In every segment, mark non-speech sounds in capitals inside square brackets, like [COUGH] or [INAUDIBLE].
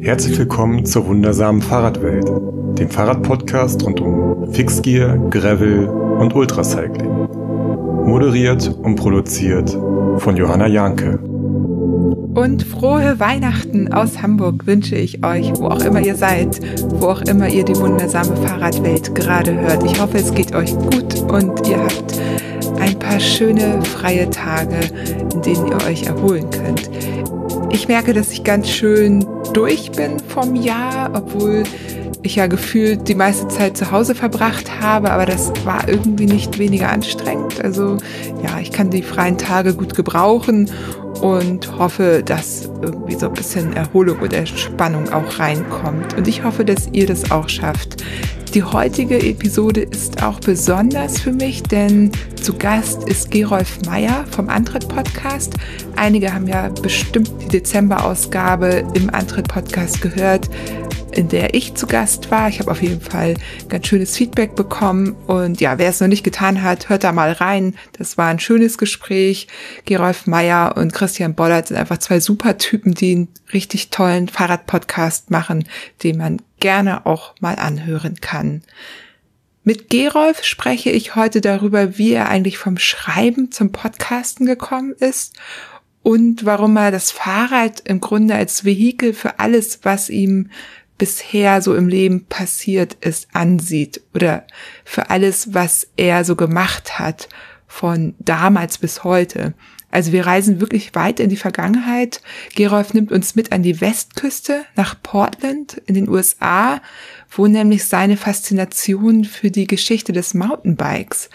Herzlich willkommen zur wundersamen Fahrradwelt, dem Fahrradpodcast rund um Fixgear, Gravel und Ultracycling. Moderiert und produziert von Johanna Janke. Und frohe Weihnachten aus Hamburg wünsche ich euch, wo auch immer ihr seid, wo auch immer ihr die wundersame Fahrradwelt gerade hört. Ich hoffe, es geht euch gut und ihr habt ein paar schöne freie Tage, in denen ihr euch erholen könnt. Ich merke, dass ich ganz schön durch bin vom Jahr, obwohl ich ja gefühlt die meiste Zeit zu Hause verbracht habe, aber das war irgendwie nicht weniger anstrengend. Also ja, ich kann die freien Tage gut gebrauchen und hoffe, dass irgendwie so ein bisschen Erholung und Entspannung auch reinkommt. Und ich hoffe, dass ihr das auch schafft. Die heutige Episode ist auch besonders für mich, denn zu Gast ist Gerolf Meyer vom Antritt Podcast. Einige haben ja bestimmt die Dezember-Ausgabe im Antritt Podcast gehört in der ich zu Gast war. Ich habe auf jeden Fall ganz schönes Feedback bekommen. Und ja, wer es noch nicht getan hat, hört da mal rein. Das war ein schönes Gespräch. Gerolf Meyer und Christian Bollert sind einfach zwei super Typen, die einen richtig tollen Fahrradpodcast machen, den man gerne auch mal anhören kann. Mit Gerolf spreche ich heute darüber, wie er eigentlich vom Schreiben zum Podcasten gekommen ist und warum er das Fahrrad im Grunde als Vehikel für alles, was ihm bisher so im Leben passiert ist, ansieht oder für alles, was er so gemacht hat, von damals bis heute. Also wir reisen wirklich weit in die Vergangenheit. Gerolf nimmt uns mit an die Westküste nach Portland in den USA, wo nämlich seine Faszination für die Geschichte des Mountainbikes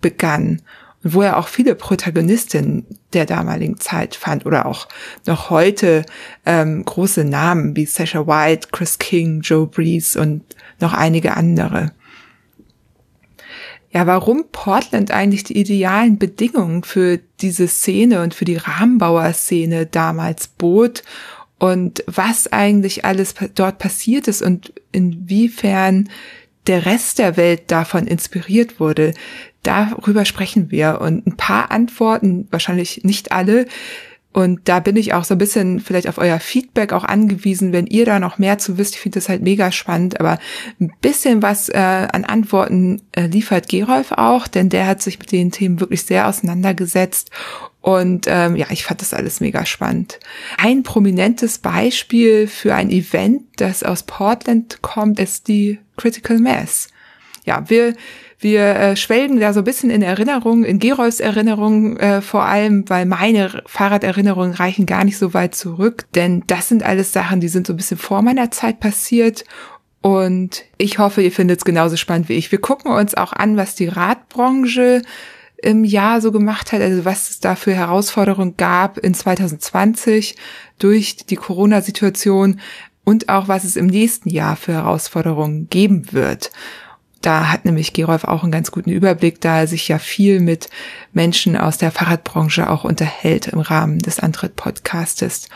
begann wo er auch viele Protagonistinnen der damaligen Zeit fand oder auch noch heute ähm, große Namen wie Sasha White, Chris King, Joe Breeze und noch einige andere. Ja, warum Portland eigentlich die idealen Bedingungen für diese Szene und für die Rahmenbauer-Szene damals bot und was eigentlich alles dort passiert ist und inwiefern der Rest der Welt davon inspiriert wurde, darüber sprechen wir. Und ein paar Antworten, wahrscheinlich nicht alle, und da bin ich auch so ein bisschen vielleicht auf euer Feedback auch angewiesen, wenn ihr da noch mehr zu wisst. Ich finde das halt mega spannend, aber ein bisschen was äh, an Antworten äh, liefert Gerolf auch, denn der hat sich mit den Themen wirklich sehr auseinandergesetzt. Und ähm, ja, ich fand das alles mega spannend. Ein prominentes Beispiel für ein Event, das aus Portland kommt, ist die Critical Mass. Ja, wir wir äh, schwelgen da so ein bisschen in Erinnerung, in Gerolfs Erinnerung äh, vor allem, weil meine Fahrraderinnerungen reichen gar nicht so weit zurück, denn das sind alles Sachen, die sind so ein bisschen vor meiner Zeit passiert und ich hoffe, ihr findet es genauso spannend wie ich. Wir gucken uns auch an, was die Radbranche im Jahr so gemacht hat, also was es da für Herausforderungen gab in 2020 durch die Corona-Situation und auch was es im nächsten Jahr für Herausforderungen geben wird. Da hat nämlich Gerolf auch einen ganz guten Überblick, da er sich ja viel mit Menschen aus der Fahrradbranche auch unterhält im Rahmen des Antritt-Podcastes.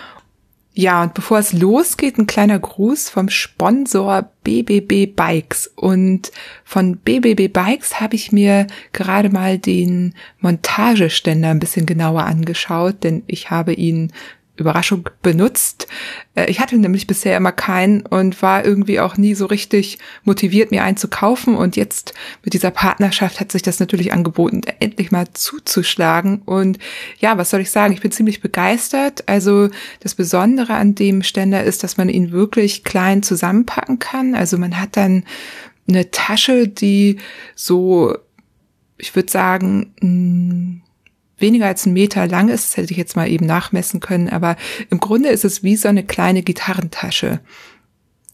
Ja, und bevor es losgeht, ein kleiner Gruß vom Sponsor BBB Bikes. Und von BBB Bikes habe ich mir gerade mal den Montageständer ein bisschen genauer angeschaut, denn ich habe ihn Überraschung benutzt. Äh, ich hatte nämlich bisher immer keinen und war irgendwie auch nie so richtig motiviert, mir einen zu kaufen. Und jetzt mit dieser Partnerschaft hat sich das natürlich angeboten, endlich mal zuzuschlagen. Und ja, was soll ich sagen? Ich bin ziemlich begeistert. Also das Besondere an dem Ständer ist, dass man ihn wirklich klein zusammenpacken kann. Also man hat dann eine Tasche, die so, ich würde sagen, weniger als ein Meter lang ist, das hätte ich jetzt mal eben nachmessen können, aber im Grunde ist es wie so eine kleine Gitarrentasche.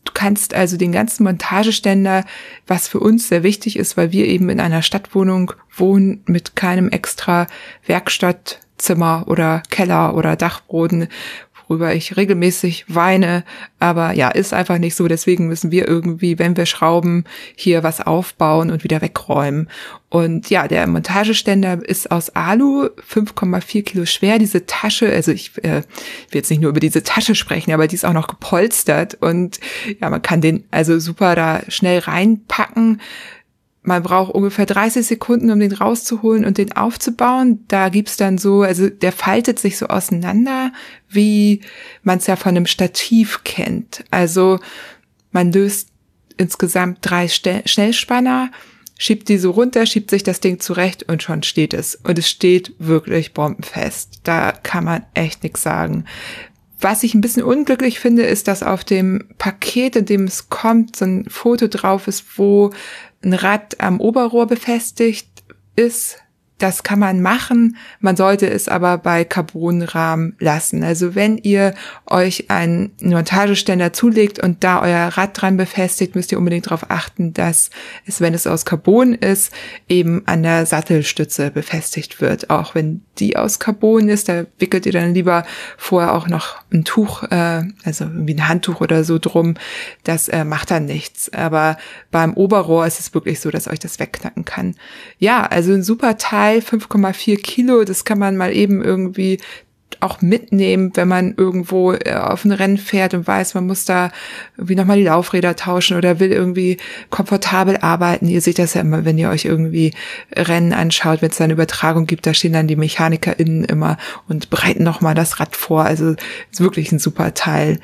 Du kannst also den ganzen Montageständer, was für uns sehr wichtig ist, weil wir eben in einer Stadtwohnung wohnen mit keinem extra Werkstattzimmer oder Keller oder Dachboden, worüber ich regelmäßig weine. Aber ja, ist einfach nicht so. Deswegen müssen wir irgendwie, wenn wir schrauben, hier was aufbauen und wieder wegräumen. Und ja, der Montageständer ist aus Alu, 5,4 Kilo schwer. Diese Tasche, also ich äh, will jetzt nicht nur über diese Tasche sprechen, aber die ist auch noch gepolstert und ja, man kann den also super da schnell reinpacken man braucht ungefähr 30 Sekunden, um den rauszuholen und den aufzubauen. Da gibt's dann so, also der faltet sich so auseinander, wie man es ja von einem Stativ kennt. Also man löst insgesamt drei Schnellspanner, schiebt die so runter, schiebt sich das Ding zurecht und schon steht es. Und es steht wirklich bombenfest. Da kann man echt nichts sagen. Was ich ein bisschen unglücklich finde, ist, dass auf dem Paket, in dem es kommt, so ein Foto drauf ist, wo ein Rad am Oberrohr befestigt ist. Das kann man machen, man sollte es aber bei Carbonrahmen lassen. Also wenn ihr euch einen Montageständer zulegt und da euer Rad dran befestigt, müsst ihr unbedingt darauf achten, dass es, wenn es aus Carbon ist, eben an der Sattelstütze befestigt wird. Auch wenn die aus Carbon ist, da wickelt ihr dann lieber vorher auch noch ein Tuch, äh, also irgendwie ein Handtuch oder so drum. Das äh, macht dann nichts. Aber beim Oberrohr ist es wirklich so, dass euch das wegknacken kann. Ja, also ein super Teil, 5,4 Kilo, das kann man mal eben irgendwie auch mitnehmen, wenn man irgendwo äh, auf ein Rennen fährt und weiß, man muss da irgendwie nochmal die Laufräder tauschen oder will irgendwie komfortabel arbeiten. Ihr seht das ja immer, wenn ihr euch irgendwie Rennen anschaut, wenn es da eine Übertragung gibt, da stehen dann die MechanikerInnen immer und bereiten nochmal das Rad vor. Also ist wirklich ein super Teil.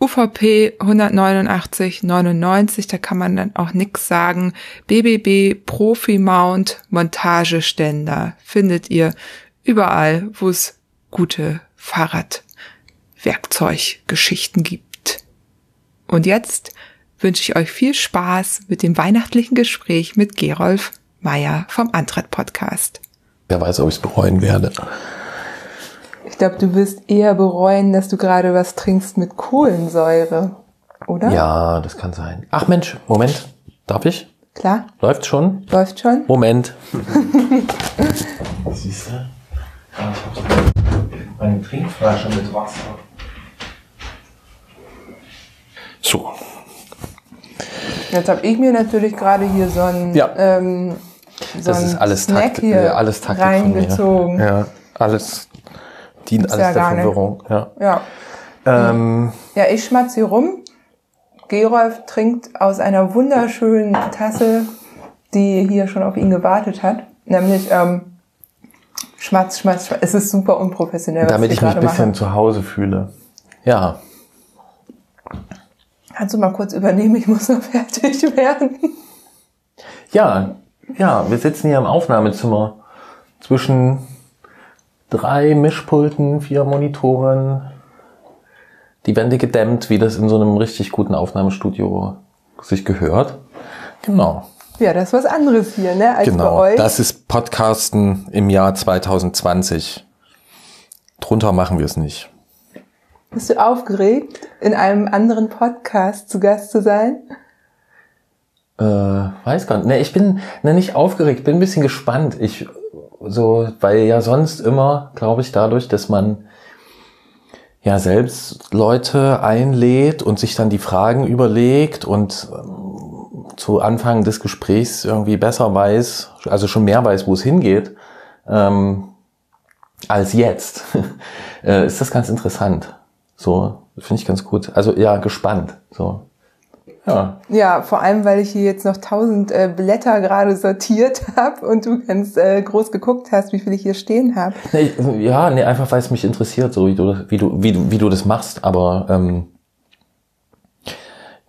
UVP 189,99, da kann man dann auch nix sagen. BBB Profi Mount Montageständer findet ihr überall, wo es gute Fahrradwerkzeuggeschichten gibt. Und jetzt wünsche ich euch viel Spaß mit dem weihnachtlichen Gespräch mit Gerolf Meyer vom Antritt Podcast. Wer weiß, ob ich es bereuen werde. Ich glaube, du wirst eher bereuen, dass du gerade was trinkst mit Kohlensäure, oder? Ja, das kann sein. Ach Mensch, Moment. Darf ich? Klar. Läuft schon? Läuft schon. Moment. [LAUGHS] Siehst du? Ja, ich habe meine Trinkflasche mit Wasser. So. Jetzt habe ich mir natürlich gerade hier so ein, ja. ähm, so das ist alles Snack Takt, hier alles Taktik reingezogen. Ja, alles dient Gibt's alles ja der nicht. Verwirrung. Ja. Ja. Ähm, Ja, ich schmatz hier rum. Gerolf trinkt aus einer wunderschönen Tasse, die hier schon auf ihn gewartet hat. Nämlich ähm, Schmatz, Schmatz, Schmatz. Es ist super unprofessionell, was damit ich ich mich ein bisschen mache. zu Hause fühle. Ja. Kannst du mal kurz übernehmen? Ich muss noch [LAUGHS] fertig werden. Ja, ja, wir sitzen hier im Aufnahmezimmer zwischen drei Mischpulten, vier Monitoren, die Wände gedämmt, wie das in so einem richtig guten Aufnahmestudio sich gehört. Genau, Ja, das ist was anderes hier, ne? Als bei genau. euch. Das ist Podcasten im Jahr 2020. Drunter machen wir es nicht. Bist du aufgeregt, in einem anderen Podcast zu Gast zu sein? Äh, weiß gar nicht. Ne, ich bin ne, nicht aufgeregt, bin ein bisschen gespannt. Ich so, weil ja sonst immer, glaube ich, dadurch, dass man ja selbst Leute einlädt und sich dann die Fragen überlegt und ähm, zu Anfang des Gesprächs irgendwie besser weiß, also schon mehr weiß, wo es hingeht, ähm, als jetzt, [LAUGHS] äh, ist das ganz interessant. So, finde ich ganz gut. Also ja, gespannt. So. Ja. Ja, vor allem, weil ich hier jetzt noch tausend äh, Blätter gerade sortiert [LAUGHS] habe und du ganz äh, groß geguckt hast, wie viel ich hier stehen habe. Nee, ja, nee, einfach weil es mich interessiert, so wie du, das- wie du, wie du, wie du das machst. Aber ähm,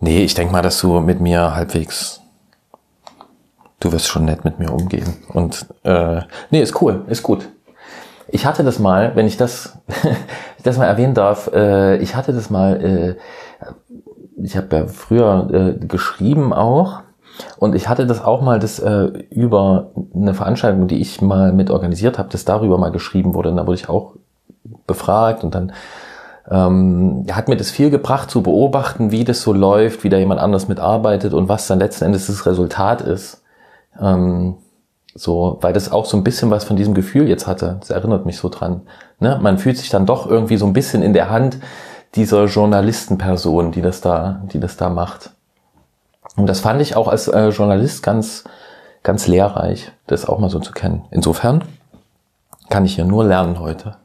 nee, ich denk mal, dass du mit mir halbwegs, du wirst schon nett mit mir umgehen. Und äh, nee, ist cool, ist gut. Ich hatte das mal, wenn ich das, [LAUGHS] das mal erwähnen darf, äh, ich hatte das mal, äh, ich habe ja früher äh, geschrieben auch und ich hatte das auch mal, das äh, über eine Veranstaltung, die ich mal mit organisiert habe, das darüber mal geschrieben wurde. Und da wurde ich auch befragt und dann ähm, hat mir das viel gebracht zu beobachten, wie das so läuft, wie da jemand anders mitarbeitet und was dann letzten Endes das Resultat ist. Ähm, so, weil das auch so ein bisschen was von diesem Gefühl jetzt hatte. Das erinnert mich so dran. Ne? Man fühlt sich dann doch irgendwie so ein bisschen in der Hand dieser Journalistenperson, die das da, die das da macht. Und das fand ich auch als äh, Journalist ganz, ganz lehrreich, das auch mal so zu kennen. Insofern kann ich hier nur lernen heute.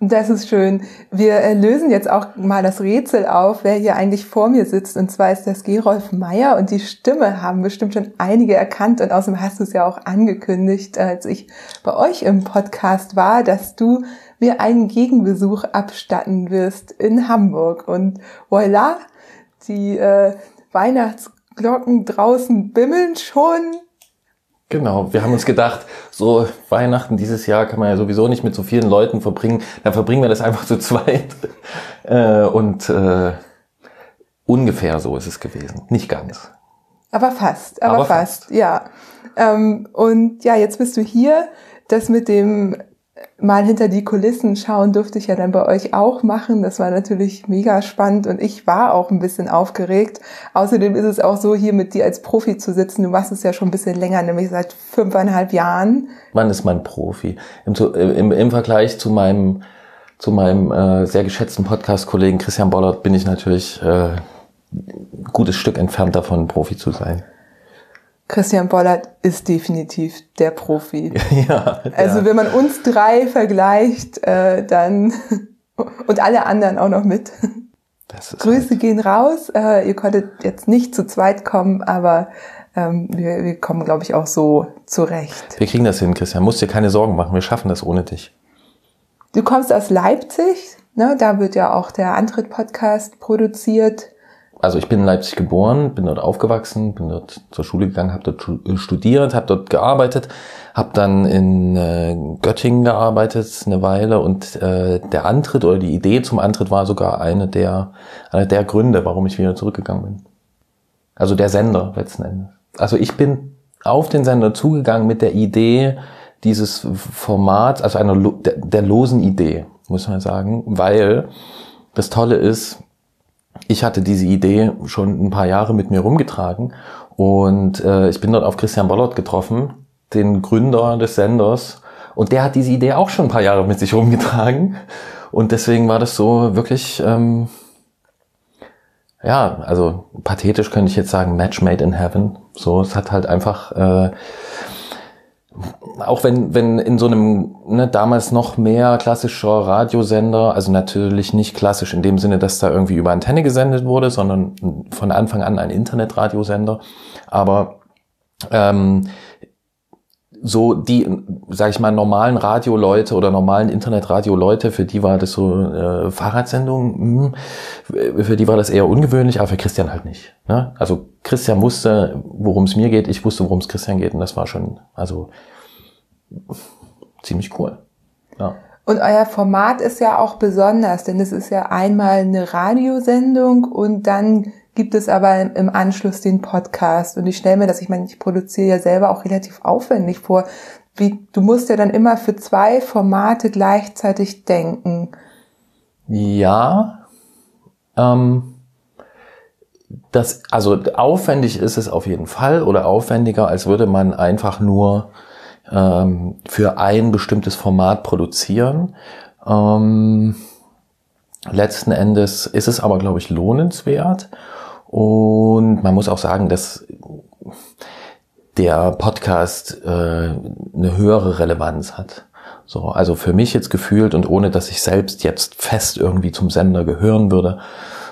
Das ist schön. Wir äh, lösen jetzt auch mal das Rätsel auf, wer hier eigentlich vor mir sitzt. Und zwar ist das Gerolf Meyer und die Stimme haben bestimmt schon einige erkannt. Und außerdem hast du es ja auch angekündigt, als ich bei euch im Podcast war, dass du mir einen Gegenbesuch abstatten wirst in Hamburg. Und voilà, die äh, Weihnachtsglocken draußen bimmeln schon. Genau, wir haben uns gedacht, so Weihnachten dieses Jahr kann man ja sowieso nicht mit so vielen Leuten verbringen, dann verbringen wir das einfach zu zweit. [LAUGHS] Äh, und äh, ungefähr so ist es gewesen, nicht ganz. Aber fast, aber, aber fast. fast, ja. Ähm, und ja, jetzt bist du hier. Das mit dem mal hinter die Kulissen schauen durfte ich ja dann bei euch auch machen. Das war natürlich mega spannend und ich war auch ein bisschen aufgeregt. Außerdem ist es auch so, hier mit dir als Profi zu sitzen. Du machst es ja schon ein bisschen länger, nämlich seit fünfeinhalb Jahren. Wann ist man Profi? Im, im, im Vergleich zu meinem, zu meinem äh, sehr geschätzten Podcast-Kollegen Christian Bollert bin ich natürlich äh, ein gutes Stück entfernt davon, Profi zu sein. Christian Bollert ist definitiv der Profi. [LAUGHS] Ja, also wenn man uns drei vergleicht, äh, dann [LAUGHS] und alle anderen auch noch mit. Grüße halt. gehen raus. Äh, ihr konntet jetzt nicht zu zweit kommen, aber ähm, wir, wir kommen, glaube ich, auch so zurecht. Wir kriegen das hin, Christian. Musst dir keine Sorgen machen. Wir schaffen das ohne dich. Du kommst aus Leipzig. Ne? Da wird ja auch der Antritt-Podcast produziert also ich bin in Leipzig geboren, bin dort aufgewachsen, bin dort zur Schule gegangen, habe dort äh, studiert, habe dort gearbeitet, habe dann in äh, Göttingen gearbeitet eine Weile und äh, der Antritt oder die Idee zum Antritt war sogar eine der, eine der Gründe, warum ich wieder zurückgegangen bin. Also der Sender letzten Endes. Also ich bin auf den Sender zugegangen mit der Idee dieses Format, also einer der, der losen Idee, muss man sagen, weil das Tolle ist, ich hatte diese Idee schon ein paar Jahre mit mir rumgetragen und äh, ich bin dort auf Christian Bollert getroffen, den Gründer des Senders. Und der hat diese Idee auch schon ein paar Jahre mit sich rumgetragen. Und deswegen war das so wirklich, ähm, ja, also pathetisch könnte ich jetzt sagen, Match made in heaven. So, es hat halt einfach äh, auch wenn, wenn in so einem ne, damals noch mehr klassischer Radiosender, also natürlich nicht klassisch in dem Sinne, dass da irgendwie über Antenne gesendet wurde, sondern von Anfang an ein Internetradiosender. Aber ähm, so die, sag ich mal, normalen Radioleute oder normalen Internetradioleute, für die war das so äh, Fahrradsendung, mh, für die war das eher ungewöhnlich, aber für Christian halt nicht. Ne? Also Christian wusste, worum es mir geht, ich wusste, worum es Christian geht und das war schon, also ziemlich cool. Ja. Und euer Format ist ja auch besonders, denn es ist ja einmal eine Radiosendung und dann gibt es aber im Anschluss den Podcast. Und ich stelle mir das, ich meine, ich produziere ja selber auch relativ aufwendig vor. Wie, du musst ja dann immer für zwei Formate gleichzeitig denken. Ja, ähm, das, also aufwendig ist es auf jeden Fall oder aufwendiger, als würde man einfach nur ähm, für ein bestimmtes Format produzieren. Ähm, letzten Endes ist es aber, glaube ich, lohnenswert. Und man muss auch sagen, dass der Podcast äh, eine höhere Relevanz hat. So, also für mich jetzt gefühlt und ohne dass ich selbst jetzt fest irgendwie zum Sender gehören würde,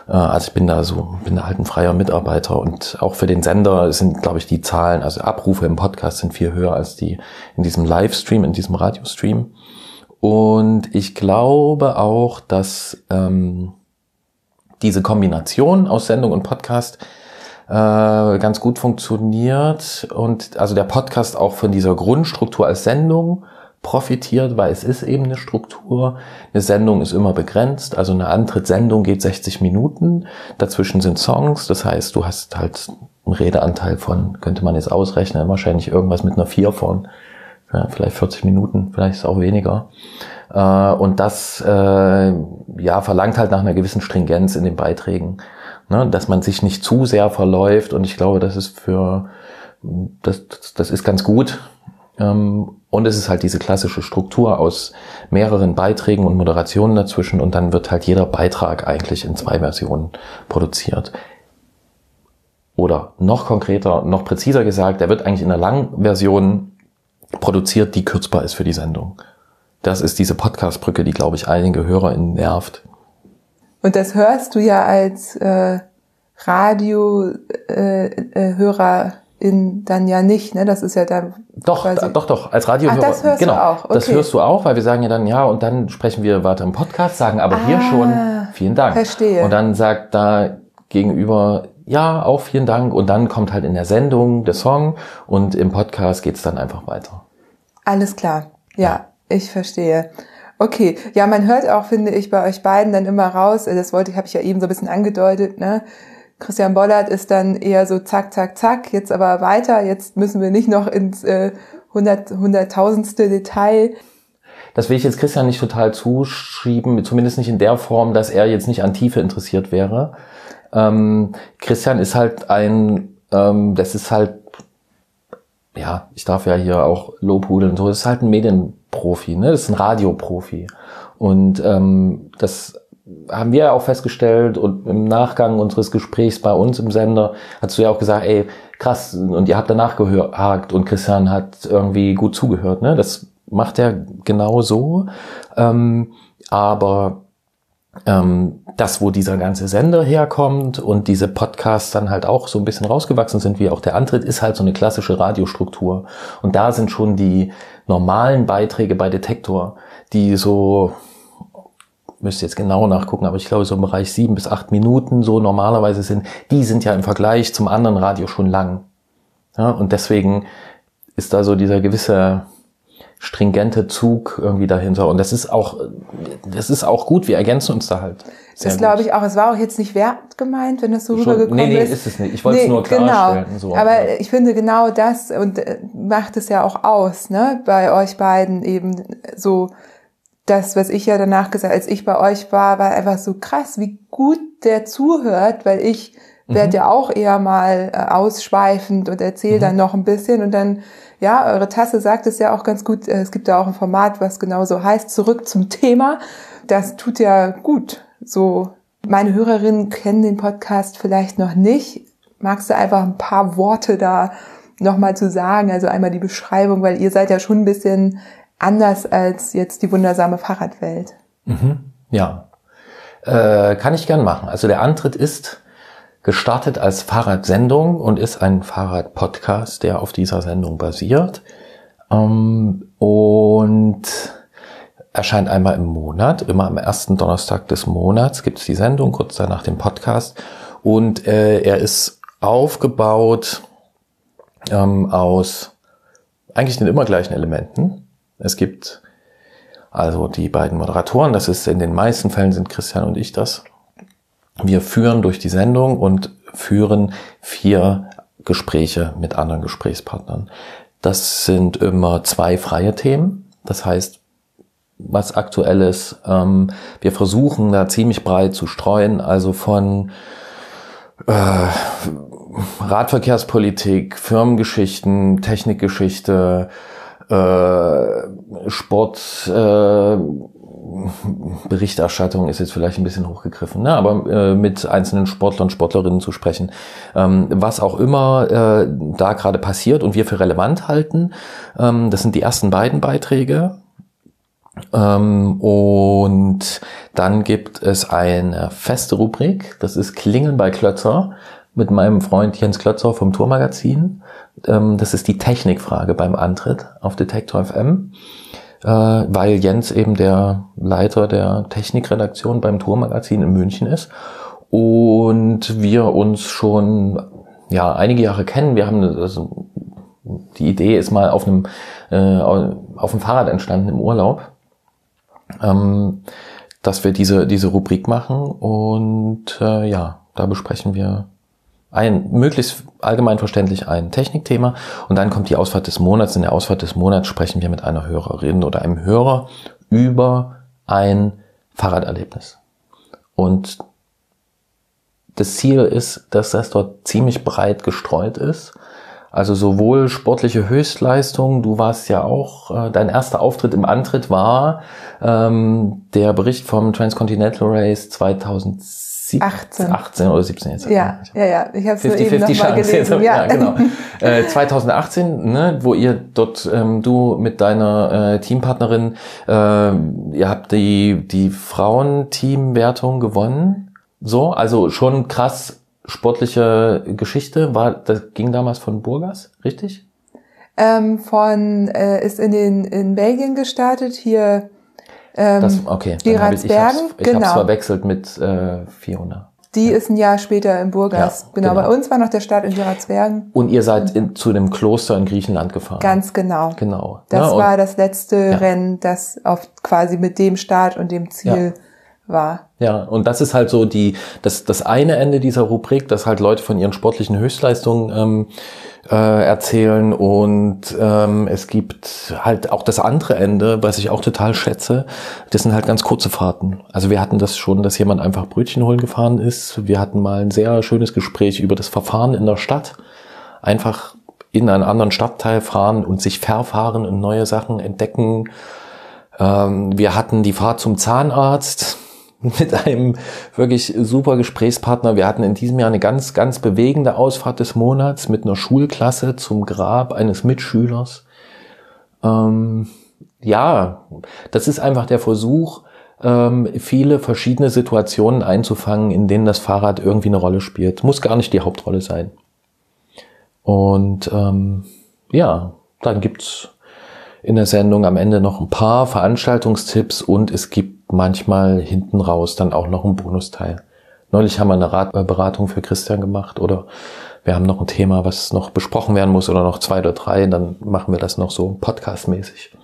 äh, also ich bin da so, bin da halt ein freier Mitarbeiter und auch für den Sender sind, glaube ich, die Zahlen, also Abrufe im Podcast sind viel höher als die in diesem Livestream, in diesem Radiostream. Und ich glaube auch, dass ähm, diese Kombination aus Sendung und Podcast äh, ganz gut funktioniert und also der Podcast auch von dieser Grundstruktur als Sendung profitiert, weil es ist eben eine Struktur. Eine Sendung ist immer begrenzt, also eine Antrittssendung geht 60 Minuten, dazwischen sind Songs, das heißt, du hast halt einen Redeanteil von, könnte man jetzt ausrechnen, wahrscheinlich irgendwas mit einer 4 von, ja, vielleicht 40 Minuten, vielleicht ist auch weniger. Äh, und das äh, ja, verlangt halt nach einer gewissen Stringenz in den Beiträgen, ne, dass man sich nicht zu sehr verläuft und ich glaube, das ist für das, das ist ganz gut, ähm, und es ist halt diese klassische Struktur aus mehreren Beiträgen und Moderationen dazwischen und dann wird halt jeder Beitrag eigentlich in zwei Versionen produziert. Oder noch konkreter, noch präziser gesagt, der wird eigentlich in einer langen Version produziert, die kürzbar ist für die Sendung. Das ist diese Podcast-Brücke, die, glaube ich, einige HörerInnen nervt. Und das hörst du ja als äh, Radio-Hörer äh, in dann ja nicht, ne? Das ist ja dann doch, quasi doch, doch. Als Radiohörer, Ach, das hörst genau, du auch. Okay. Das hörst du auch, weil wir sagen ja dann ja und dann sprechen wir weiter im Podcast, sagen aber Ah, hier schon vielen Dank. verstehe. Und dann sagt da gegenüber ja auch vielen Dank und dann kommt halt in der Sendung der Song und im Podcast geht's dann einfach weiter. Alles klar. Ja, ich verstehe. Okay, ja, man hört auch, finde ich, bei euch beiden dann immer raus, äh, das wollte ich, habe ich ja eben so ein bisschen angedeutet, ne? Christian Bollert ist dann eher so zack, zack, zack, jetzt aber weiter, jetzt müssen wir nicht noch ins äh, hundert, hunderttausendste Detail. Das will ich jetzt Christian nicht total zuschieben, zumindest nicht in der Form, dass er jetzt nicht an Tiefe interessiert wäre. Ähm, Christian ist halt ein, ähm, das ist halt, ja, ich darf ja hier auch Lobhudeln, so, das ist halt ein Medienprofi, ne? das ist ein Radioprofi. Und ähm, das haben wir ja auch festgestellt und im Nachgang unseres Gesprächs bei uns im Sender hast du ja auch gesagt, ey, krass, und ihr habt danach gehakt und Christian hat irgendwie gut zugehört, ne? Das macht er genau so. Ähm, aber ähm, das, wo dieser ganze Sender herkommt und diese Podcasts dann halt auch so ein bisschen rausgewachsen sind, wie auch der Antritt, ist halt so eine klassische Radiostruktur. Und da sind schon die normalen Beiträge bei Detektor, die so müsste jetzt genau nachgucken, aber ich glaube so im Bereich sieben bis acht Minuten so normalerweise sind, die sind ja im Vergleich zum anderen Radio schon lang. Ja, und deswegen ist da so dieser gewisse stringente Zug irgendwie dahinter. Und das ist auch, das ist auch gut. Wir ergänzen uns da halt. Sehr das glaube ich auch. Es war auch jetzt nicht wertend gemeint, wenn das so Schon- rübergekommen nee, nee, ist. ist es nicht. Ich wollte es nur klarstellen, Genau. so. Aber ich finde genau das und äh, macht es ja auch aus, ne? Bei euch beiden eben so das, was ich ja danach gesagt, als ich bei euch war, war einfach so krass, wie gut der zuhört, weil ich Mhm. werde ja auch eher mal äh, ausschweifend und erzähle Mhm. dann noch ein bisschen und dann, ja, eure Tasse sagt es ja auch ganz gut, äh, es gibt ja auch ein Format, was genau so heißt, zurück zum Thema. Das tut ja gut. So, meine Hörerinnen kennen den Podcast vielleicht noch nicht. Magst du einfach ein paar Worte da nochmal zu sagen? Also einmal die Beschreibung, weil ihr seid ja schon ein bisschen anders als jetzt die wundersame Fahrradwelt. Ja, äh, kann ich gern machen. Also der Antritt ist gestartet als Fahrradsendung und ist ein Fahrradpodcast, der auf dieser Sendung basiert. Ähm, und erscheint einmal im Monat, immer am ersten Donnerstag des Monats gibt es die Sendung, kurz danach den Podcast. Und äh, er ist aufgebaut ähm, aus eigentlich den immer gleichen Elementen. Es gibt also die beiden Moderatoren, das ist in den meisten Fällen sind Christian und ich das. Wir führen durch die Sendung und führen vier Gespräche mit anderen Gesprächspartnern. Das sind immer zwei freie Themen. Das heißt, was aktuelles. Ähm, wir versuchen da ziemlich breit zu streuen, also von äh, Radverkehrspolitik, Firmengeschichten, Technikgeschichte, äh, Sport, äh, Berichterstattung ist jetzt vielleicht ein bisschen hochgegriffen, ne? aber äh, mit einzelnen Sportlern, Sportlerinnen zu sprechen, ähm, was auch immer äh, da gerade passiert und wir für relevant halten. Ähm, das sind die ersten beiden Beiträge. Ähm, und dann gibt es eine feste Rubrik, das ist Klingeln bei Klötzer mit meinem Freund Jens Klötzer vom Tourmagazin. Ähm, das ist die Technikfrage beim Antritt auf Detektor FM, äh, weil Jens eben der Leiter der Technikredaktion beim Tourmagazin in München ist. Und wir uns schon ja einige Jahre kennen. Wir haben also, die Idee ist mal auf einem äh, auf dem Fahrrad entstanden im Urlaub. Ähm, dass wir diese, diese Rubrik machen. Und äh, ja, da besprechen wir ein möglichst allgemein verständlich ein Technikthema und dann kommt die Ausfahrt des Monats. In der Ausfahrt des Monats sprechen wir mit einer Hörerin oder einem Hörer über ein Fahrraderlebnis. Und das Ziel ist, dass das dort ziemlich breit gestreut ist. Also sowohl sportliche Höchstleistung, du warst ja auch, äh, dein erster Auftritt im Antritt war ähm, der Bericht vom Transcontinental Race sieb- 18. 18 oder 17 jetzt. Ja, ja, ja. Ich habe es 50, eben 50 nochmal. Jetzt gelesen. ich- Ja. ja, genau. [LAUGHS] Äh, 2018, ne, wo ihr dort, ähm, du mit deiner äh, Teampartnerin, äh, ihr habt die, die Frauenteamwertung gewonnen. So, also schon krass sportliche Geschichte. War, das ging damals von Burgas, richtig? Ähm, von äh, ist in den in Belgien gestartet hier. Ähm, Das, okay. die dann hab ich, ich genau. verwechselt mit äh, Fiona. Die ist ein Jahr später in Burgas. Ja, genau, genau. bei uns war noch der Start in Geratzbergen. Und ihr seid in, zu dem Kloster in Griechenland gefahren. Ganz genau. genau. Das Ja, war das letzte Ja. Rennen, das auf quasi mit dem Start und dem Ziel war. Ja, und das ist halt so die, das, das eine Ende dieser Rubrik, dass halt Leute von ihren sportlichen Höchstleistungen ähm, äh, erzählen und ähm, es gibt halt auch das andere Ende, was ich auch total schätze, das sind halt ganz kurze Fahrten. Also wir hatten das schon, dass jemand einfach Brötchen holen gefahren ist. Wir hatten mal ein sehr schönes Gespräch über das Verfahren in der Stadt. Einfach in einen anderen Stadtteil fahren und sich verfahren und neue Sachen entdecken. Ähm, wir hatten die Fahrt zum Zahnarzt mit einem wirklich super Gesprächspartner. Wir hatten in diesem Jahr eine ganz, ganz bewegende Ausfahrt des Monats mit einer Schulklasse zum Grab eines Mitschülers. Ähm, ja, das ist einfach der Versuch, ähm, viele verschiedene Situationen einzufangen, in denen das Fahrrad irgendwie eine Rolle spielt. Muss gar nicht die Hauptrolle sein. Und ähm, ja, dann gibt's in der Sendung am Ende noch ein paar Veranstaltungstipps und es gibt manchmal hinten raus dann auch noch einen Bonusteil. Neulich haben wir eine Rat äh, Beratung für Christian gemacht oder wir haben noch ein Thema, was noch besprochen werden muss oder noch zwei oder drei, dann machen wir das noch so podcastmäßig.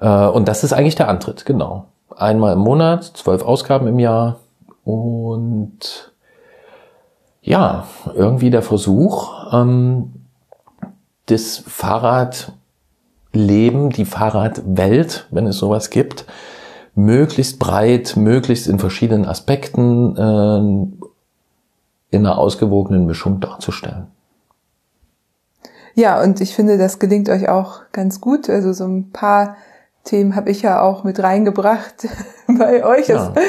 Äh, und das ist eigentlich der Antritt, genau. Einmal im Monat, zwölf Ausgaben im Jahr und ja, irgendwie der Versuch, ähm, das Fahrradleben, die Fahrradwelt, wenn es sowas gibt, möglichst breit, möglichst in verschiedenen Aspekten äh, in einer ausgewogenen Mischung darzustellen. Ja, und ich finde, das gelingt euch auch ganz gut. Also so ein paar Themen habe ich ja auch mit reingebracht [LAUGHS] bei euch. Das Ja.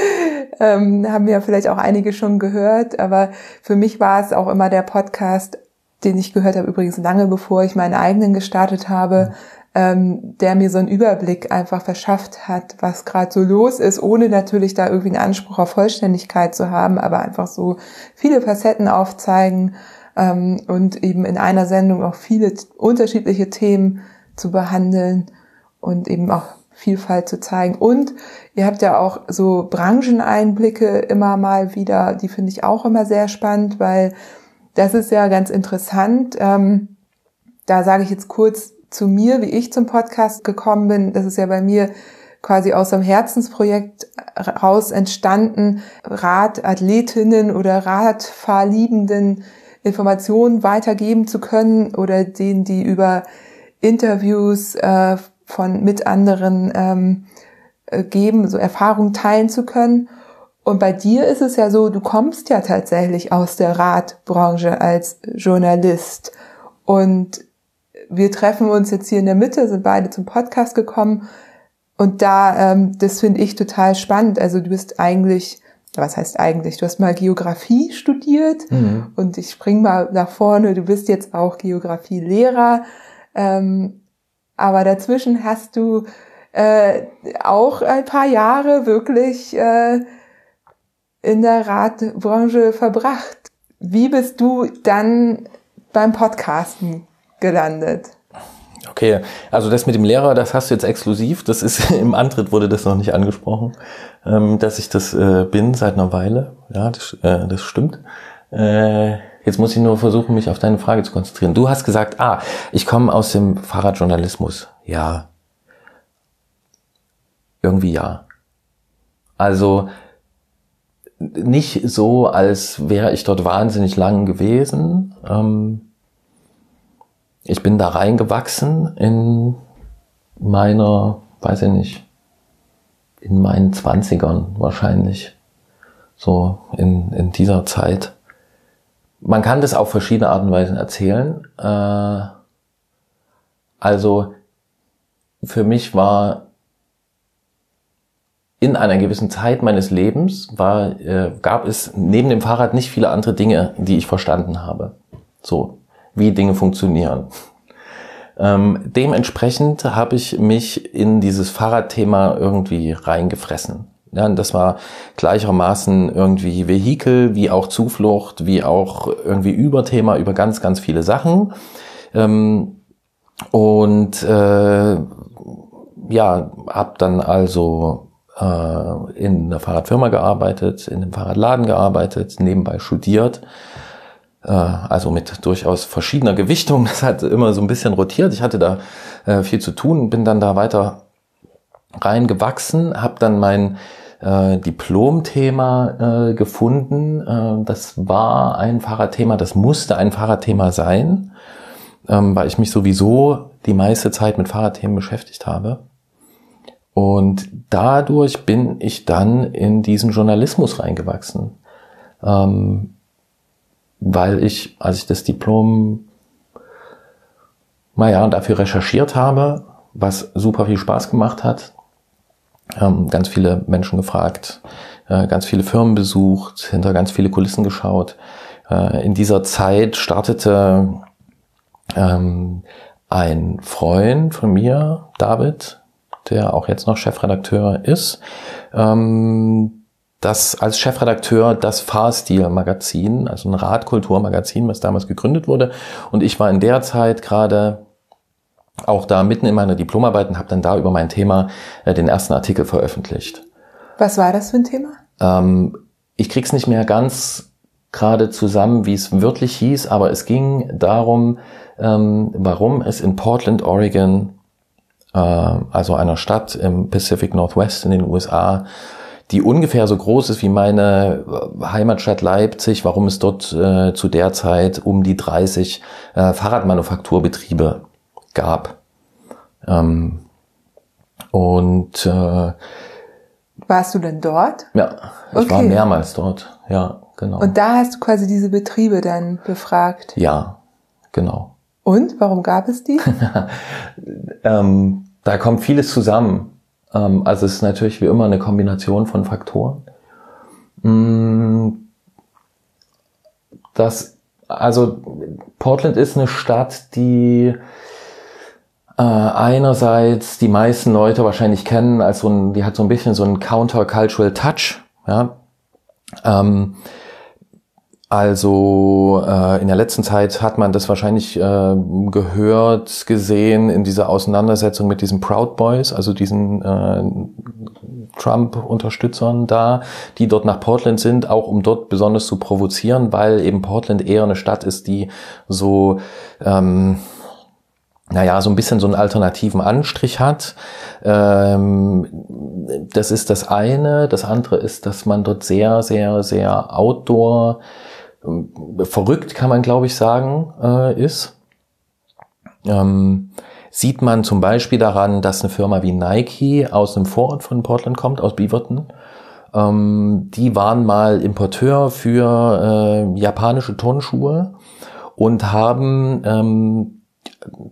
ähm, haben ja vielleicht auch einige schon gehört, aber für mich war es auch immer der Podcast, den ich gehört habe, übrigens lange bevor ich meinen eigenen gestartet habe, ähm, der mir so einen Überblick einfach verschafft hat, was gerade so los ist, ohne natürlich da irgendwie einen Anspruch auf Vollständigkeit zu haben, aber einfach so viele Facetten aufzeigen ähm, und eben in einer Sendung auch viele unterschiedliche Themen zu behandeln und eben auch Vielfalt zu zeigen. Und ihr habt ja auch so Brancheneinblicke immer mal wieder, die finde ich auch immer sehr spannend, weil das ist ja ganz interessant. Ähm, da sage ich jetzt kurz zu mir, wie ich zum Podcast gekommen bin. Das ist ja bei mir quasi aus einem Herzensprojekt raus entstanden, Radathletinnen oder Radfahrliebenden Informationen weitergeben zu können oder denen, die über Interviews äh, von mit anderen ähm, äh, geben, so Erfahrungen teilen zu können. Und bei dir ist es ja so, du kommst ja tatsächlich aus der Radbranche als Journalist. Und wir treffen uns jetzt hier in der Mitte, sind beide zum Podcast gekommen. Und da, ähm, das finde ich total spannend. Also du bist eigentlich, was heißt eigentlich, du hast mal Geografie studiert und ich spring mal nach vorne, du bist jetzt auch Geografielehrer. Ähm, aber dazwischen hast du äh, auch ein paar Jahre wirklich äh, in der Radbranche verbracht. Wie bist du dann beim Podcasten gelandet? Okay, also das mit dem Lehrer, das hast du jetzt exklusiv. Das ist [LAUGHS] im Antritt wurde das noch nicht angesprochen, ähm, dass ich das äh, bin seit einer Weile. Ja, das, äh, das stimmt. Äh, jetzt muss ich nur versuchen, mich auf deine Frage zu konzentrieren. Du hast gesagt, ah, ich komme aus dem Fahrradjournalismus. Ja. Irgendwie ja. Also nicht so, als wäre ich dort wahnsinnig lang gewesen. Ähm, ich bin da reingewachsen in meiner, weiß ich nicht, in meinen Zwanzigern wahrscheinlich. So in, in dieser Zeit. Man kann das auf verschiedene Arten und Weisen erzählen. Äh, also für mich war in einer gewissen Zeit meines Lebens war, äh, gab es neben dem Fahrrad nicht viele andere Dinge, die ich verstanden habe. So, wie Dinge funktionieren. Ähm, dementsprechend habe ich mich in dieses Fahrradthema irgendwie reingefressen. Ja, das war gleichermaßen irgendwie Vehikel, wie auch Zuflucht, wie auch irgendwie Überthema über ganz, ganz viele Sachen. Ähm, und äh, ja, habe dann also äh, in einer Fahrradfirma gearbeitet, in einem Fahrradladen gearbeitet, nebenbei studiert. Äh, also mit durchaus verschiedener Gewichtung. [LAUGHS] Das hat immer so ein bisschen rotiert. Ich hatte da äh, viel zu tun, bin dann da weiter reingewachsen, habe dann mein äh, Diplomthema äh, gefunden. Äh, das war ein Fahrradthema, das musste ein Fahrradthema sein, ähm, weil ich mich sowieso die meiste Zeit mit Fahrradthemen beschäftigt habe. Und dadurch bin ich dann in diesen Journalismus reingewachsen. Ähm, weil ich, als ich das Diplom, naja, dafür recherchiert habe, was super viel Spaß gemacht hat, ganz viele Menschen gefragt, äh, ganz viele Firmen besucht, hinter ganz viele Kulissen geschaut. Äh, in dieser Zeit startete ähm, ein Freund von mir, David, der auch jetzt noch Chefredakteur ist, ähm, das als Chefredakteur das Fahrstil-Magazin, also ein Radkulturmagazin, was damals gegründet wurde. Und ich war in der Zeit gerade auch da mitten in meiner Diplomarbeit und habe dann da über mein Thema äh, den ersten Artikel veröffentlicht. Was war das für ein Thema? Ähm, ich krieg's nicht mehr ganz gerade zusammen, wie es wirklich hieß, aber es ging darum, ähm, warum es in Portland, Oregon äh, also einer Stadt im Pacific Northwest in den USA, die ungefähr so groß ist wie meine äh, Heimatstadt Leipzig, warum es dort äh, zu der Zeit um die 30 äh, Fahrradmanufakturbetriebe gab. Ähm, und äh, warst du denn dort? Ja, ich okay. war mehrmals dort. Ja, genau. Und da hast du quasi diese Betriebe dann befragt? Ja, genau. Und warum gab es die? [LAUGHS] ähm, da kommt vieles zusammen. Ähm, also es ist natürlich wie immer eine Kombination von Faktoren. Mm, das, also Portland ist eine Stadt, die äh, einerseits die meisten Leute wahrscheinlich kennen als so ein, die hat so ein bisschen so einen countercultural Touch. Ja. Ähm, also äh, in der letzten Zeit hat man das wahrscheinlich äh, gehört, gesehen in dieser Auseinandersetzung mit diesen Proud Boys, also diesen äh, Trump-Unterstützern da, die dort nach Portland sind, auch um dort besonders zu provozieren, weil eben Portland eher eine Stadt ist, die so ähm, naja, so ein bisschen so einen alternativen Anstrich hat. Ähm, das ist das eine. Das andere ist, dass man dort sehr, sehr, sehr outdoor verrückt, kann man glaube ich sagen, äh, ist. Ähm, sieht man zum Beispiel daran, dass eine Firma wie Nike aus einem Vorort von Portland kommt, aus Beaverton. Ähm, die waren mal Importeur für äh, japanische Turnschuhe und haben ähm,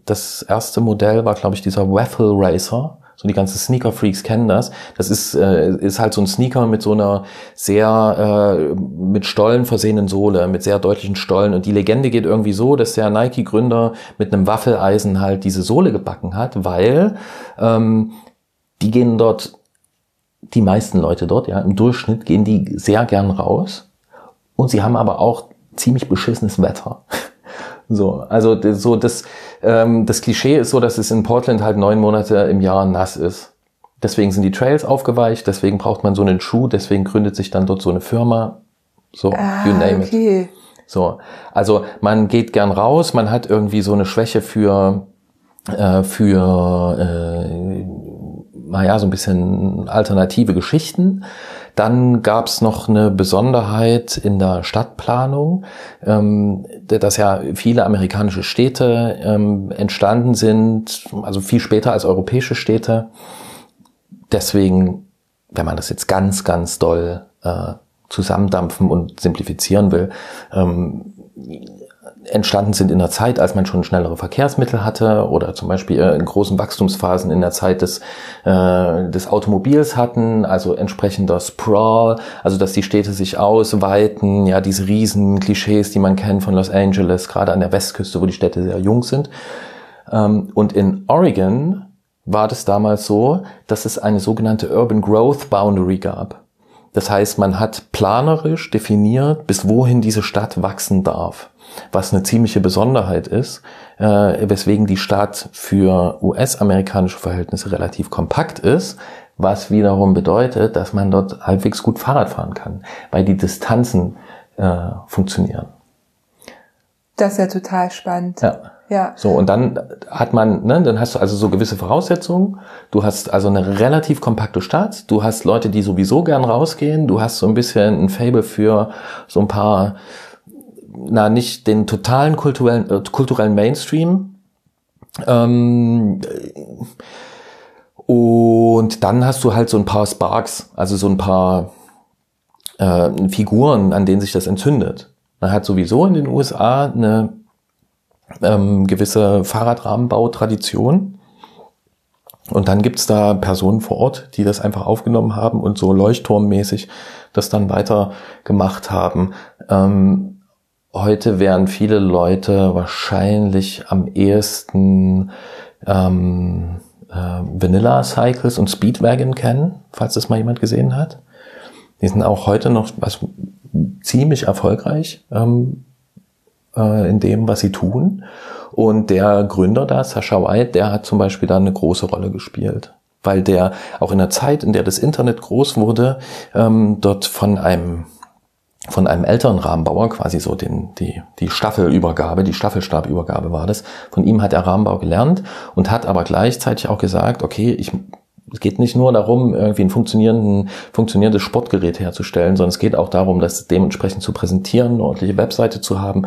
das erste Modell war, glaube ich, dieser Waffle Racer so die ganzen Sneaker-Freaks kennen das. Das ist, äh, ist halt so ein Sneaker mit so einer sehr äh, mit Stollen versehenen Sohle, mit sehr deutlichen Stollen. Und die Legende geht irgendwie so, dass der Nike-Gründer mit einem Waffeleisen halt diese Sohle gebacken hat, weil ähm, die gehen dort, die meisten Leute dort, ja, im Durchschnitt gehen die sehr gern raus. Und sie haben aber auch ziemlich beschissenes Wetter. So, also so das, ähm, das Klischee ist so, dass es in Portland halt neun Monate im Jahr nass ist. Deswegen sind die Trails aufgeweicht, deswegen braucht man so einen Schuh, deswegen gründet sich dann dort so eine Firma. So, ah, you name okay. it. So, also man geht gern raus, man hat irgendwie so eine Schwäche für äh, für äh, naja, so ein bisschen alternative Geschichten. Dann gab es noch eine Besonderheit in der Stadtplanung, ähm, dass ja viele amerikanische Städte ähm, entstanden sind, also viel später als europäische Städte. Deswegen, wenn man das jetzt ganz, ganz doll äh, zusammendampfen und simplifizieren will, ähm, entstanden sind in der Zeit, als man schon schnellere Verkehrsmittel hatte oder zum Beispiel äh, in großen Wachstumsphasen in der Zeit des, äh, des Automobils hatten, also entsprechender Sprawl, also dass die Städte sich ausweiten, ja, diese riesen Klischees, die man kennt von Los Angeles, gerade an der Westküste, wo die Städte sehr jung sind. Ähm, und in Oregon war das damals so, dass es eine sogenannte Urban Growth Boundary gab. Das heißt, man hat planerisch definiert, bis wohin diese Stadt wachsen darf was eine ziemliche Besonderheit ist, äh, weswegen die Stadt für US-amerikanische Verhältnisse relativ kompakt ist, was wiederum bedeutet, dass man dort halbwegs gut Fahrrad fahren kann, weil die Distanzen äh, funktionieren. Das ist ja total spannend. Ja. Ja. So, und dann hat man, ne, dann hast du also so gewisse Voraussetzungen. Du hast also eine relativ kompakte Stadt. Du hast Leute, die sowieso gern rausgehen. Du hast so ein bisschen ein Fable für so ein paar na nicht den totalen kulturellen, äh, kulturellen Mainstream. Ähm, und dann hast du halt so ein paar Sparks, also so ein paar äh, Figuren, an denen sich das entzündet. Man hat sowieso in den USA eine ähm, gewisse Fahrradrahmenbautradition. Und dann gibt's da Personen vor Ort, die das einfach aufgenommen haben und so leuchtturmmäßig das dann weiter gemacht haben. Ähm, Heute werden viele Leute wahrscheinlich am ehesten ähm, äh, Vanilla Cycles und Speedwagon kennen, falls das mal jemand gesehen hat. Die sind auch heute noch also, ziemlich erfolgreich ähm, äh, in dem, was sie tun. Und der Gründer da, Sascha White, der hat zum Beispiel da eine große Rolle gespielt weil der auch in der Zeit, in der das Internet groß wurde, ähm, dort von einem von einem älteren Rahmenbauer, quasi so den, die, die Staffelübergabe, die Staffelstabübergabe war das. Von ihm hat er Rahmenbau gelernt und hat aber gleichzeitig auch gesagt, okay, ich, es geht nicht nur darum, irgendwie ein funktionierenden, funktionierendes Sportgerät herzustellen, sondern es geht auch darum, das dementsprechend zu präsentieren, eine ordentliche Webseite zu haben,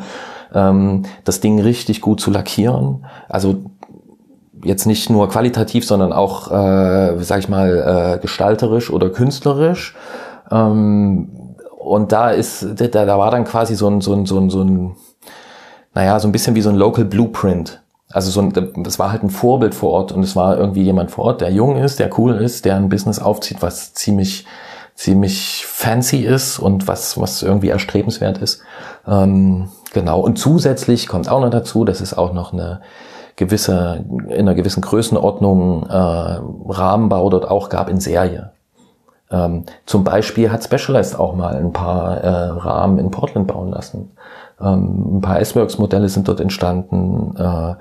ähm, das Ding richtig gut zu lackieren. Also jetzt nicht nur qualitativ, sondern auch, äh, sag ich mal, äh, gestalterisch oder künstlerisch. Ähm, und da ist, da, da war dann quasi so ein, so ein, so ein, so ein, naja, so ein bisschen wie so ein Local Blueprint. Also so ein, das war halt ein Vorbild vor Ort und es war irgendwie jemand vor Ort, der jung ist, der cool ist, der ein Business aufzieht, was ziemlich, ziemlich fancy ist und was, was irgendwie erstrebenswert ist. Ähm, genau. Und zusätzlich kommt auch noch dazu, dass es auch noch eine gewisse, in einer gewissen Größenordnung äh, Rahmenbau dort auch gab in Serie. Ähm, zum Beispiel hat Specialized auch mal ein paar äh, Rahmen in Portland bauen lassen. Ähm, ein paar S-Works-Modelle sind dort entstanden. Äh,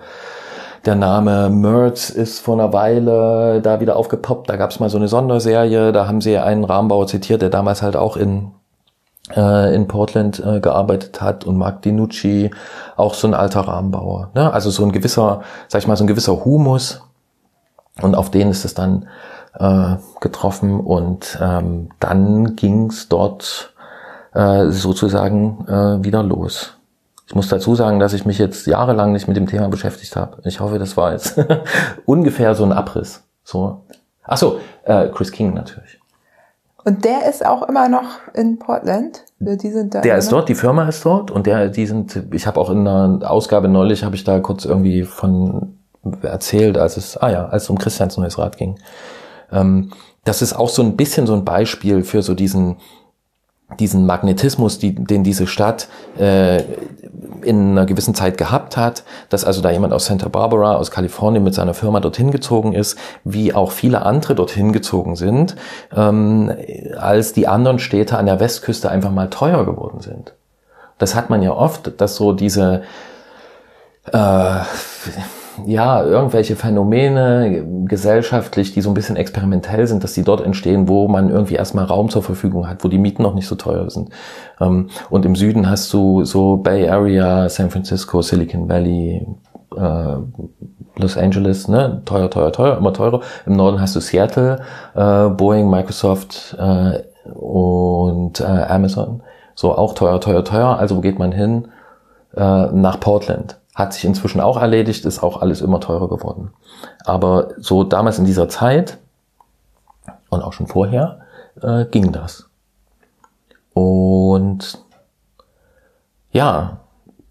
der Name Mertz ist vor einer Weile da wieder aufgepoppt. Da gab es mal so eine Sonderserie. Da haben sie einen Rahmenbauer zitiert, der damals halt auch in äh, in Portland äh, gearbeitet hat und Mark Dinucci, auch so ein alter Rahmenbauer. Ne? Also so ein gewisser, sag ich mal, so ein gewisser Humus. Und auf den ist es dann äh, getroffen und ähm, dann ging es dort äh, sozusagen äh, wieder los. Ich muss dazu sagen, dass ich mich jetzt jahrelang nicht mit dem Thema beschäftigt habe. Ich hoffe, das war jetzt [LAUGHS] ungefähr so ein Abriss. So. Ach so, äh, Chris King natürlich. Und der ist auch immer noch in Portland. Die sind da der ist dort, die Firma ist dort und der, die sind. Ich habe auch in einer Ausgabe neulich habe ich da kurz irgendwie von erzählt, als es, ah ja, als es um Christians neues Rad ging. Ähm, das ist auch so ein bisschen so ein Beispiel für so diesen, diesen Magnetismus, die, den diese Stadt äh, in einer gewissen Zeit gehabt hat, dass also da jemand aus Santa Barbara, aus Kalifornien mit seiner Firma dorthin gezogen ist, wie auch viele andere dorthin gezogen sind, ähm, als die anderen Städte an der Westküste einfach mal teuer geworden sind. Das hat man ja oft, dass so diese äh, ja, irgendwelche Phänomene gesellschaftlich, die so ein bisschen experimentell sind, dass die dort entstehen, wo man irgendwie erstmal Raum zur Verfügung hat, wo die Mieten noch nicht so teuer sind. Ähm, und im Süden hast du so Bay Area, San Francisco, Silicon Valley, äh, Los Angeles, ne, teuer, teuer, teuer, immer teurer. Im Norden hast du Seattle, äh, Boeing, Microsoft äh, und Amazon. So auch teuer, teuer, teuer. Also wo geht man hin? nach Portland hat sich inzwischen auch erledigt, ist auch alles immer teurer geworden. Aber so damals in dieser Zeit und auch schon vorher äh, ging das. Und ja,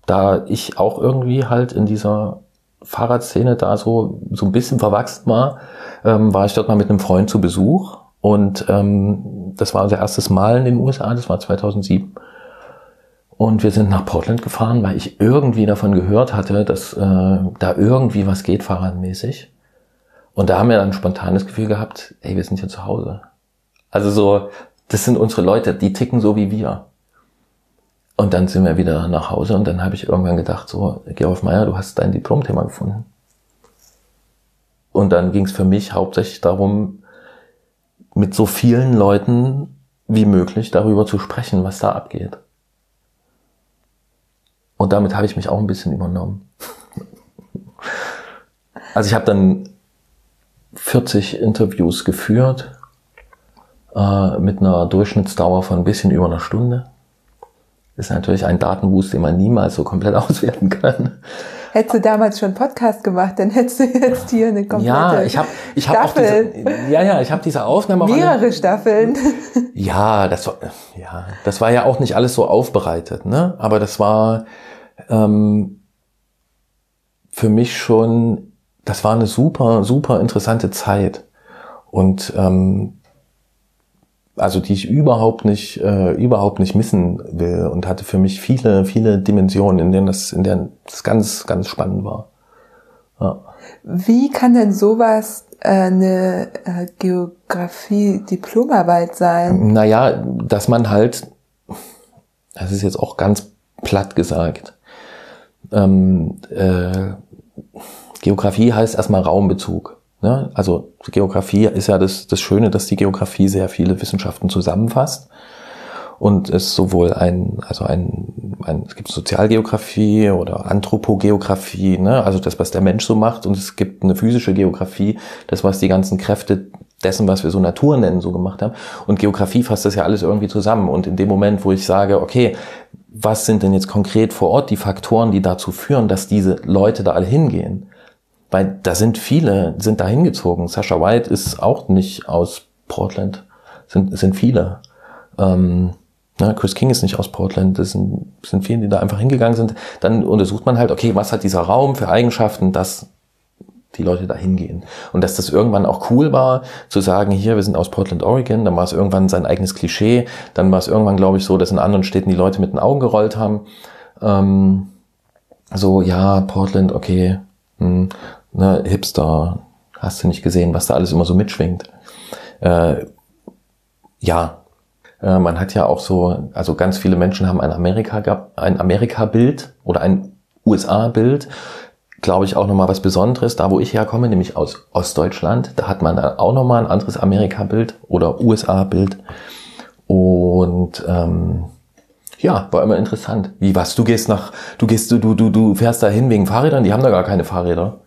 da ich auch irgendwie halt in dieser Fahrradszene da so, so ein bisschen verwachsen war, ähm, war ich dort mal mit einem Freund zu Besuch. Und ähm, das war unser erstes Mal in den USA, das war 2007. Und wir sind nach Portland gefahren, weil ich irgendwie davon gehört hatte, dass äh, da irgendwie was geht fahrradmäßig. Und da haben wir dann ein spontanes Gefühl gehabt, ey, wir sind hier zu Hause. Also so, das sind unsere Leute, die ticken so wie wir. Und dann sind wir wieder nach Hause und dann habe ich irgendwann gedacht, so, Georg Meier, du hast dein Diplomthema gefunden. Und dann ging es für mich hauptsächlich darum, mit so vielen Leuten wie möglich darüber zu sprechen, was da abgeht. Und damit habe ich mich auch ein bisschen übernommen. Also ich habe dann 40 Interviews geführt äh, mit einer Durchschnittsdauer von ein bisschen über einer Stunde. ist natürlich ein Datenwust, den man niemals so komplett [LAUGHS] auswerten kann. Hättest du damals schon Podcast gemacht, dann hättest du jetzt hier eine komplette Ja, ich habe ich hab auch diese, ja, ja, ich habe diese Aufnahme mehrere Staffeln. Ja, das war ja, das war ja auch nicht alles so aufbereitet, ne? Aber das war ähm, für mich schon, das war eine super, super interessante Zeit und ähm, also die ich überhaupt nicht, äh, überhaupt nicht missen will und hatte für mich viele, viele Dimensionen, in denen das, in denen das ganz, ganz spannend war. Ja. Wie kann denn sowas äh, eine äh, Geografie-Diplomarbeit sein? Naja, dass man halt, das ist jetzt auch ganz platt gesagt, ähm, äh, Geografie heißt erstmal Raumbezug. Ne? Also Geografie ist ja das, das Schöne, dass die Geografie sehr viele Wissenschaften zusammenfasst und es sowohl ein, also ein, ein es gibt Sozialgeografie oder Anthropogeografie, ne? also das, was der Mensch so macht, und es gibt eine physische Geografie, das, was die ganzen Kräfte dessen, was wir so Natur nennen, so gemacht haben. Und Geografie fasst das ja alles irgendwie zusammen. Und in dem Moment, wo ich sage, okay, was sind denn jetzt konkret vor Ort die Faktoren, die dazu führen, dass diese Leute da alle hingehen? Weil da sind viele, sind da hingezogen. Sascha White ist auch nicht aus Portland. Sind, sind viele. Ähm, na, Chris King ist nicht aus Portland. Das sind, sind viele, die da einfach hingegangen sind. Dann untersucht man halt, okay, was hat dieser Raum für Eigenschaften, dass die Leute da hingehen. Und dass das irgendwann auch cool war, zu sagen, hier, wir sind aus Portland, Oregon, dann war es irgendwann sein eigenes Klischee, dann war es irgendwann, glaube ich, so, dass in anderen Städten die Leute mit den Augen gerollt haben. Ähm, so, ja, Portland, okay, hm, ne, Hipster, hast du nicht gesehen, was da alles immer so mitschwingt. Äh, ja, äh, man hat ja auch so, also ganz viele Menschen haben ein Amerika, ein Amerika-Bild oder ein USA-Bild. Glaube ich auch nochmal was Besonderes, da wo ich herkomme, nämlich aus Ostdeutschland, da hat man auch nochmal ein anderes Amerika-Bild oder USA-Bild. Und ähm, ja, war immer interessant. Wie was? Du gehst nach, du gehst, du, du, du fährst da hin wegen Fahrrädern, die haben da gar keine Fahrräder.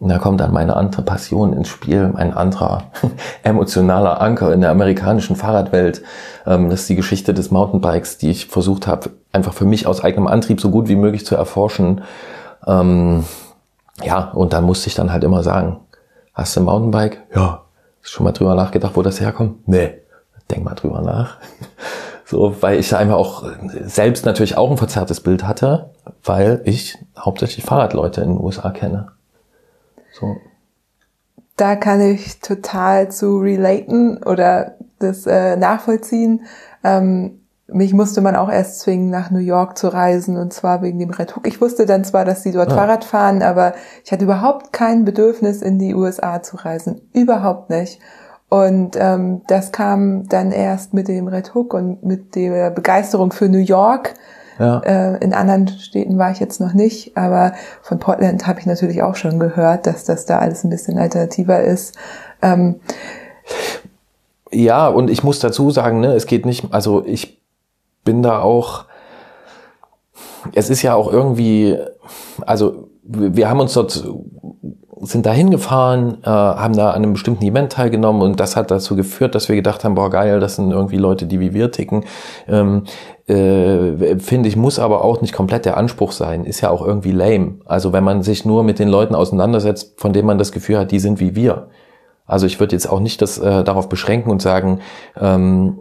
Und da kommt dann meine andere Passion ins Spiel, ein anderer [LAUGHS] emotionaler Anker in der amerikanischen Fahrradwelt. Ähm, das ist die Geschichte des Mountainbikes, die ich versucht habe, einfach für mich aus eigenem Antrieb so gut wie möglich zu erforschen. Ähm, ja, und dann musste ich dann halt immer sagen, hast du ein Mountainbike? Ja. Hast du schon mal drüber nachgedacht, wo das herkommt? Nee. Denk mal drüber nach. [LAUGHS] So, weil ich da einfach auch selbst natürlich auch ein verzerrtes Bild hatte, weil ich hauptsächlich Fahrradleute in den USA kenne. So. Da kann ich total zu relaten oder das äh, nachvollziehen. Ähm, mich musste man auch erst zwingen, nach New York zu reisen und zwar wegen dem Red Hook. Ich wusste dann zwar, dass sie dort ja. Fahrrad fahren, aber ich hatte überhaupt kein Bedürfnis, in die USA zu reisen. Überhaupt nicht. Und ähm, das kam dann erst mit dem Red Hook und mit der Begeisterung für New York, ja. Äh, in anderen Städten war ich jetzt noch nicht, aber von Portland habe ich natürlich auch schon gehört, dass das da alles ein bisschen alternativer ist. Ähm, ja, und ich muss dazu sagen, ne, es geht nicht, also ich bin da auch, es ist ja auch irgendwie, also wir haben uns dort sind da hingefahren, äh, haben da an einem bestimmten Event teilgenommen und das hat dazu geführt, dass wir gedacht haben, boah geil, das sind irgendwie Leute, die wie wir ticken. Ähm, äh, Finde ich, muss aber auch nicht komplett der Anspruch sein. Ist ja auch irgendwie lame. Also wenn man sich nur mit den Leuten auseinandersetzt, von denen man das Gefühl hat, die sind wie wir. Also ich würde jetzt auch nicht das äh, darauf beschränken und sagen, ähm,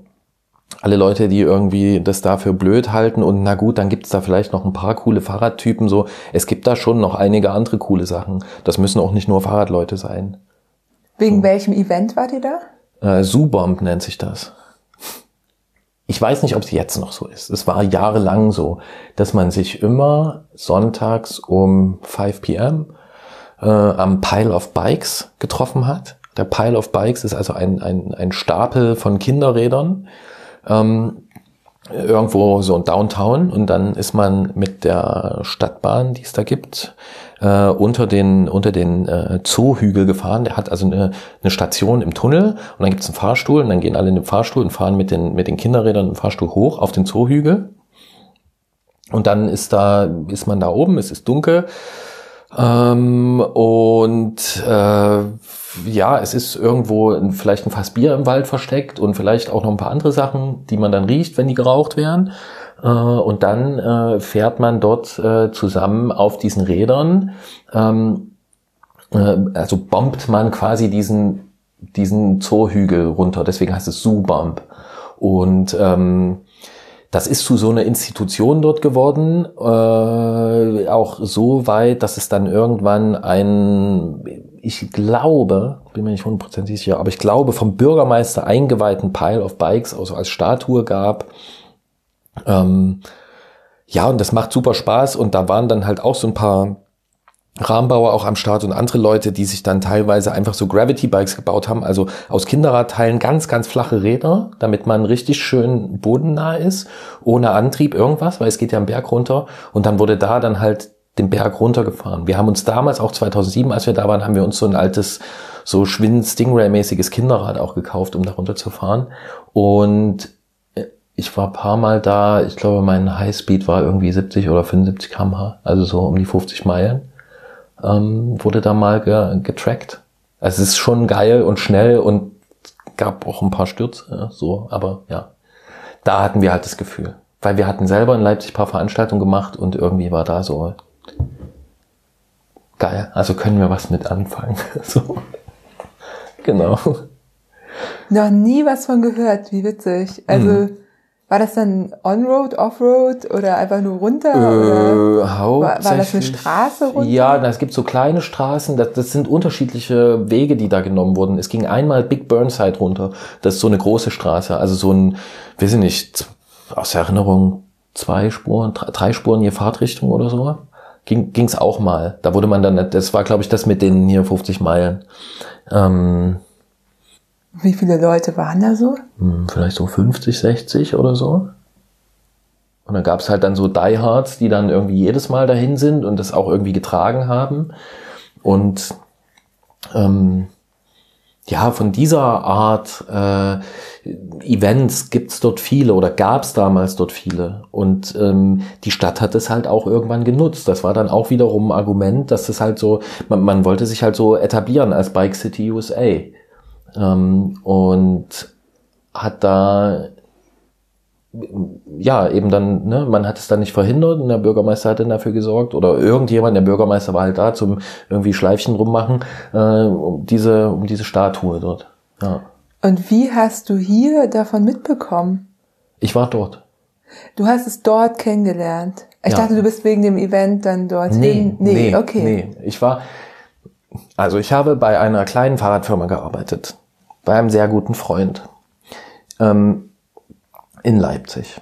alle Leute, die irgendwie das dafür blöd halten und na gut, dann gibt's da vielleicht noch ein paar coole Fahrradtypen so. Es gibt da schon noch einige andere coole Sachen. Das müssen auch nicht nur Fahrradleute sein. Wegen so. welchem Event wart ihr da? Äh, Zoo-Bomb nennt sich das. Ich weiß nicht, ob es jetzt noch so ist. Es war jahrelang so, dass man sich immer sonntags um 5 p.m. Äh, am Pile of Bikes getroffen hat. Der Pile of Bikes ist also ein, ein, ein Stapel von Kinderrädern, ähm, irgendwo so Downtown und dann ist man mit der Stadtbahn, die es da gibt, äh, unter den unter den äh, Zoohügel gefahren. Der hat also eine, eine Station im Tunnel und dann gibt es einen Fahrstuhl und dann gehen alle in den Fahrstuhl und fahren mit den mit den Kinderrädern im Fahrstuhl hoch auf den Zoohügel. Und dann ist da ist man da oben, es ist dunkel ähm, und äh, ja, es ist irgendwo vielleicht ein Fass Bier im Wald versteckt und vielleicht auch noch ein paar andere Sachen, die man dann riecht, wenn die geraucht werden. Äh, und dann äh, fährt man dort äh, zusammen auf diesen Rädern. Ähm, äh, also bombt man quasi diesen, diesen Zoohügel runter. Deswegen heißt es Zoo-Bomb. Und ähm, das ist zu so einer Institution dort geworden, äh, auch so weit, dass es dann irgendwann ein, ich glaube, bin mir nicht hundertprozentig sicher, aber ich glaube vom Bürgermeister eingeweihten Pile of Bikes, also als Statue gab. Ähm, ja, und das macht super Spaß und da waren dann halt auch so ein paar Rahmenbauer auch am Start und andere Leute, die sich dann teilweise einfach so Gravity Bikes gebaut haben, also aus Kinderradteilen ganz, ganz flache Räder, damit man richtig schön bodennah ist, ohne Antrieb irgendwas, weil es geht ja am Berg runter. Und dann wurde da dann halt den Berg runtergefahren. Wir haben uns damals, auch 2007, als wir da waren, haben wir uns so ein altes, so Schwind Stingray-mäßiges Kinderrad auch gekauft, um da runterzufahren. Und äh, ich war paar Mal da, ich glaube, mein Highspeed war irgendwie 70 oder 75 km/h, also so um die 50 Meilen ähm, wurde da mal ge getrackt. Also es ist schon geil und schnell und gab auch ein paar Stürze, so, aber ja, da hatten wir halt das Gefühl. Weil wir hatten selber in Leipzig paar Veranstaltungen gemacht und irgendwie war da so geil. Also können wir was mit anfangen. [LAUGHS] so. Genau. Noch nie was von gehört, wie witzig. Also mhm. War das dann On-Road, Off-Road oder einfach nur runter? Äh, war, war, das eine Straße runter? Ja, es gibt so kleine Straßen. Das, das sind unterschiedliche Wege, die da genommen wurden. Es ging einmal Big Burnside runter. Das ist so eine große Straße. Also so ein, weiß ich nicht, aus Erinnerung zwei Spuren, drei Spuren je Fahrtrichtung oder so. Ging ging's auch mal. Da wurde man dann, das war glaube ich das mit den hier 50 Meilen. Ähm, wie viele Leute waren da so? Hm, vielleicht so 50, 60 oder so. Und dann gab's halt dann so Diehards, die dann irgendwie jedes Mal dahin sind und das auch irgendwie getragen haben. Und ähm, ja, von dieser Art äh, Events gibt's dort viele oder gab's damals dort viele. Und ähm, die Stadt hat es halt auch irgendwann genutzt. Das war dann auch wiederum ein Argument, dass es halt so, man, man wollte sich halt so etablieren als Bike City USA. Ähm, und hat da ja, eben dann, ne, man hat es dann nicht verhindert und der Bürgermeister hat dann dafür gesorgt oder irgendjemand, der Bürgermeister war halt da zum irgendwie Schleifchen rummachen, äh, um diese, um diese Statue dort. Ja. Und wie hast du hier davon mitbekommen? Ich war dort. Du hast es dort kennengelernt. Ich ja. dachte, du bist wegen dem Event dann dort. Nee, nee, nee, okay. Nee, ich war, also ich habe bei einer kleinen Fahrradfirma gearbeitet, bei einem sehr guten Freund ähm, in Leipzig.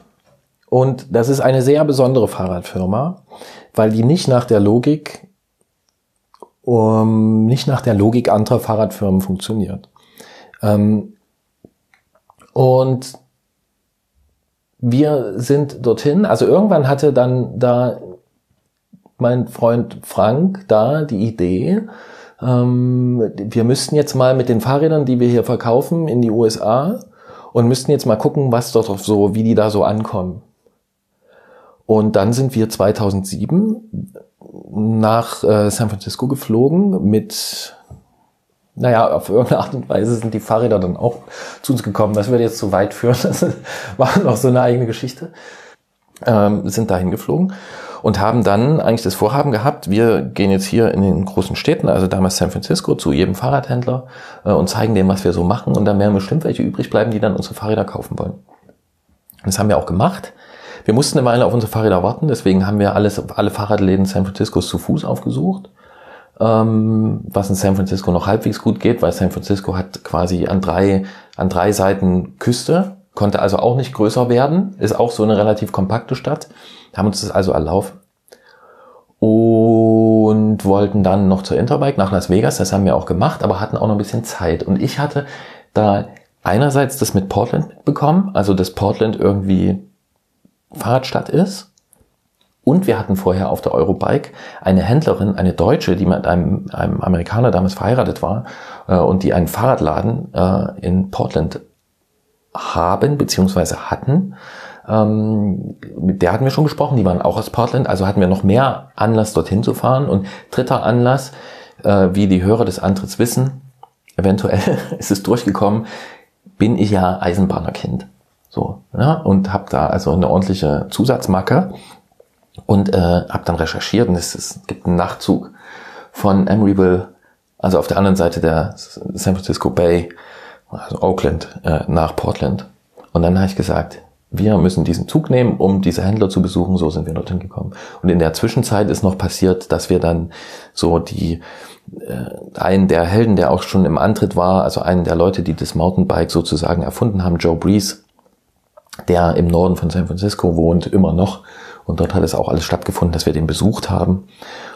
Und das ist eine sehr besondere Fahrradfirma, weil die nicht nach der Logik, um, nicht nach der Logik anderer Fahrradfirmen funktioniert. Ähm, und wir sind dorthin, also irgendwann hatte dann da mein Freund Frank da die Idee, ähm, wir müssten jetzt mal mit den Fahrrädern, die wir hier verkaufen, in die USA und müssten jetzt mal gucken, was dort so, wie die da so ankommen. Und dann sind wir 2007 nach äh, San Francisco geflogen mit, naja, auf irgendeine Art und Weise sind die Fahrräder dann auch zu uns gekommen. Das würde jetzt zu weit führen. [LAUGHS] Das war noch so eine eigene Geschichte. Ähm, sind dahin geflogen und haben dann eigentlich das Vorhaben gehabt, wir gehen jetzt hier in den großen Städten, also damals San Francisco, zu jedem Fahrradhändler äh, und zeigen dem, was wir so machen und dann werden bestimmt welche übrig bleiben, die dann unsere Fahrräder kaufen wollen. Das haben wir auch gemacht. Wir mussten eine Weile auf unsere Fahrräder warten, deswegen haben wir alles, alle Fahrradläden San Franciscos zu Fuß aufgesucht. Ähm, was in San Francisco noch halbwegs gut geht, weil San Francisco hat quasi an drei, an drei Seiten Küste, konnte also auch nicht größer werden, ist auch so eine relativ kompakte Stadt, haben uns das also erlaufen. Und wollten dann noch zur Interbike nach Las Vegas, das haben wir auch gemacht, aber hatten auch noch ein bisschen Zeit. Und ich hatte da einerseits das mit Portland mitbekommen, also dass Portland irgendwie Fahrradstadt ist. Und wir hatten vorher auf der Eurobike eine Händlerin, eine Deutsche, die mit einem, einem Amerikaner damals verheiratet war äh, und die einen Fahrradladen äh, in Portland haben beziehungsweise hatten. Ähm, mit der hatten wir schon gesprochen, die waren auch aus Portland, also hatten wir noch mehr Anlass, dorthin zu fahren. Und dritter Anlass, äh, wie die Hörer des Antritts wissen, eventuell [LAUGHS] ist es durchgekommen, bin ich ja Eisenbahnerkind. So, ja, und habe da also eine ordentliche Zusatzmacke und äh, habe dann recherchiert und es, es gibt einen Nachtzug von Emeryville, also auf der anderen Seite der San Francisco Bay, also Oakland, äh, nach Portland. Und dann habe ich gesagt, wir müssen diesen Zug nehmen, um diese Händler zu besuchen. So sind wir dorthin gekommen. Und in der Zwischenzeit ist noch passiert, dass wir dann so die äh, einen der Helden, der auch schon im Antritt war, also einen der Leute, die das Mountainbike sozusagen erfunden haben, Joe Breeze, der im Norden von San Francisco wohnt, immer noch. Und dort hat es auch alles stattgefunden, dass wir den besucht haben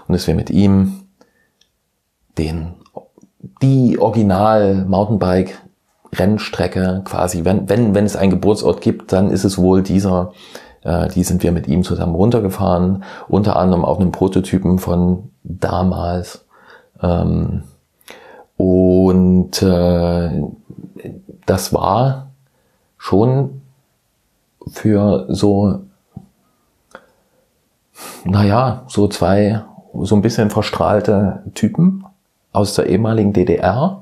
und dass wir mit ihm den, die Original Mountainbike Rennstrecke quasi, wenn, wenn, wenn es einen Geburtsort gibt, dann ist es wohl dieser, äh, die sind wir mit ihm zusammen runtergefahren, unter anderem auf einem Prototypen von damals. Ähm, und äh, das war schon für so, naja, so zwei so ein bisschen verstrahlte Typen aus der ehemaligen DDR,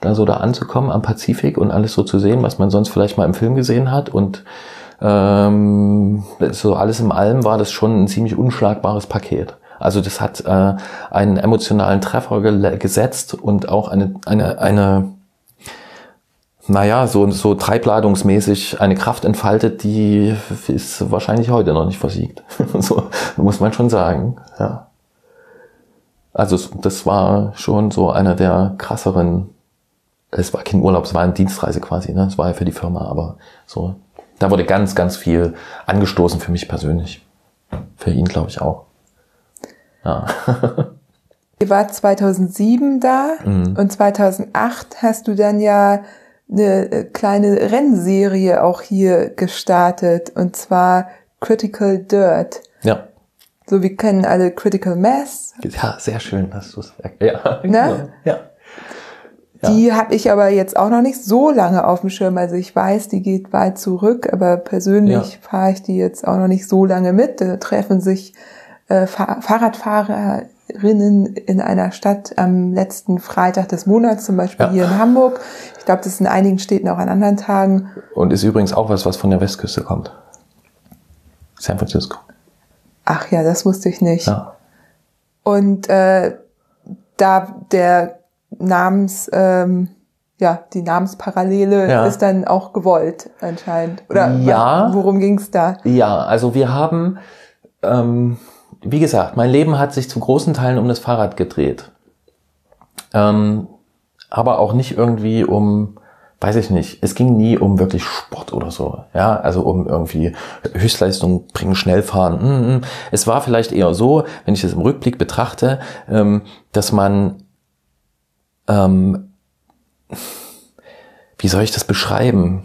da so da anzukommen am Pazifik und alles so zu sehen, was man sonst vielleicht mal im Film gesehen hat. Und ähm, so alles im allem war das schon ein ziemlich unschlagbares Paket. Also das hat äh, einen emotionalen Treffer ge gesetzt und auch eine, eine, eine naja, so, so treibladungsmäßig eine Kraft entfaltet, die ist wahrscheinlich heute noch nicht versiegt. [LAUGHS] so muss man schon sagen. Ja. Also das war schon so einer der krasseren. Es war kein Urlaub, es war eine Dienstreise quasi. Ne? Es war ja für die Firma, aber so da wurde ganz, ganz viel angestoßen für mich persönlich. Für ihn glaube ich auch. Ja. [LAUGHS] Ihr wart 2007 da mhm. und 2008 hast du dann ja eine äh, kleine Rennserie auch hier gestartet und zwar Critical Dirt. Ja. So, wir kennen alle Critical Mass. Ja, sehr schön, dass du es ja, [LAUGHS] ne? ja. Ja. Die habe ich aber jetzt auch noch nicht so lange auf dem Schirm. Also ich weiß, die geht weit zurück, aber persönlich ja. fahre ich die jetzt auch noch nicht so lange mit. Da treffen sich äh, Fahrradfahrer Rinnen in einer Stadt am letzten Freitag des Monats, zum Beispiel ja. hier in Hamburg. Ich glaube, das ist in einigen Städten auch an anderen Tagen. Und ist übrigens auch was, was von der Westküste kommt. San Francisco. Ach ja, das wusste ich nicht. Ja. Und äh, da der Namens, ähm, ja, die Namensparallele ja. ist dann auch gewollt anscheinend. Oder ja, worum ging's da? Ja, also wir haben ähm, wie gesagt, mein Leben hat sich zu großen Teilen um das Fahrrad gedreht. Ähm, aber auch nicht irgendwie um, weiß ich nicht, es ging nie um wirklich Sport oder so. Ja, also um irgendwie Höchstleistung bringen, schnell fahren. Mm, mm. Es war vielleicht eher so, wenn ich das im Rückblick betrachte, ähm, dass man, ähm, wie soll ich das beschreiben?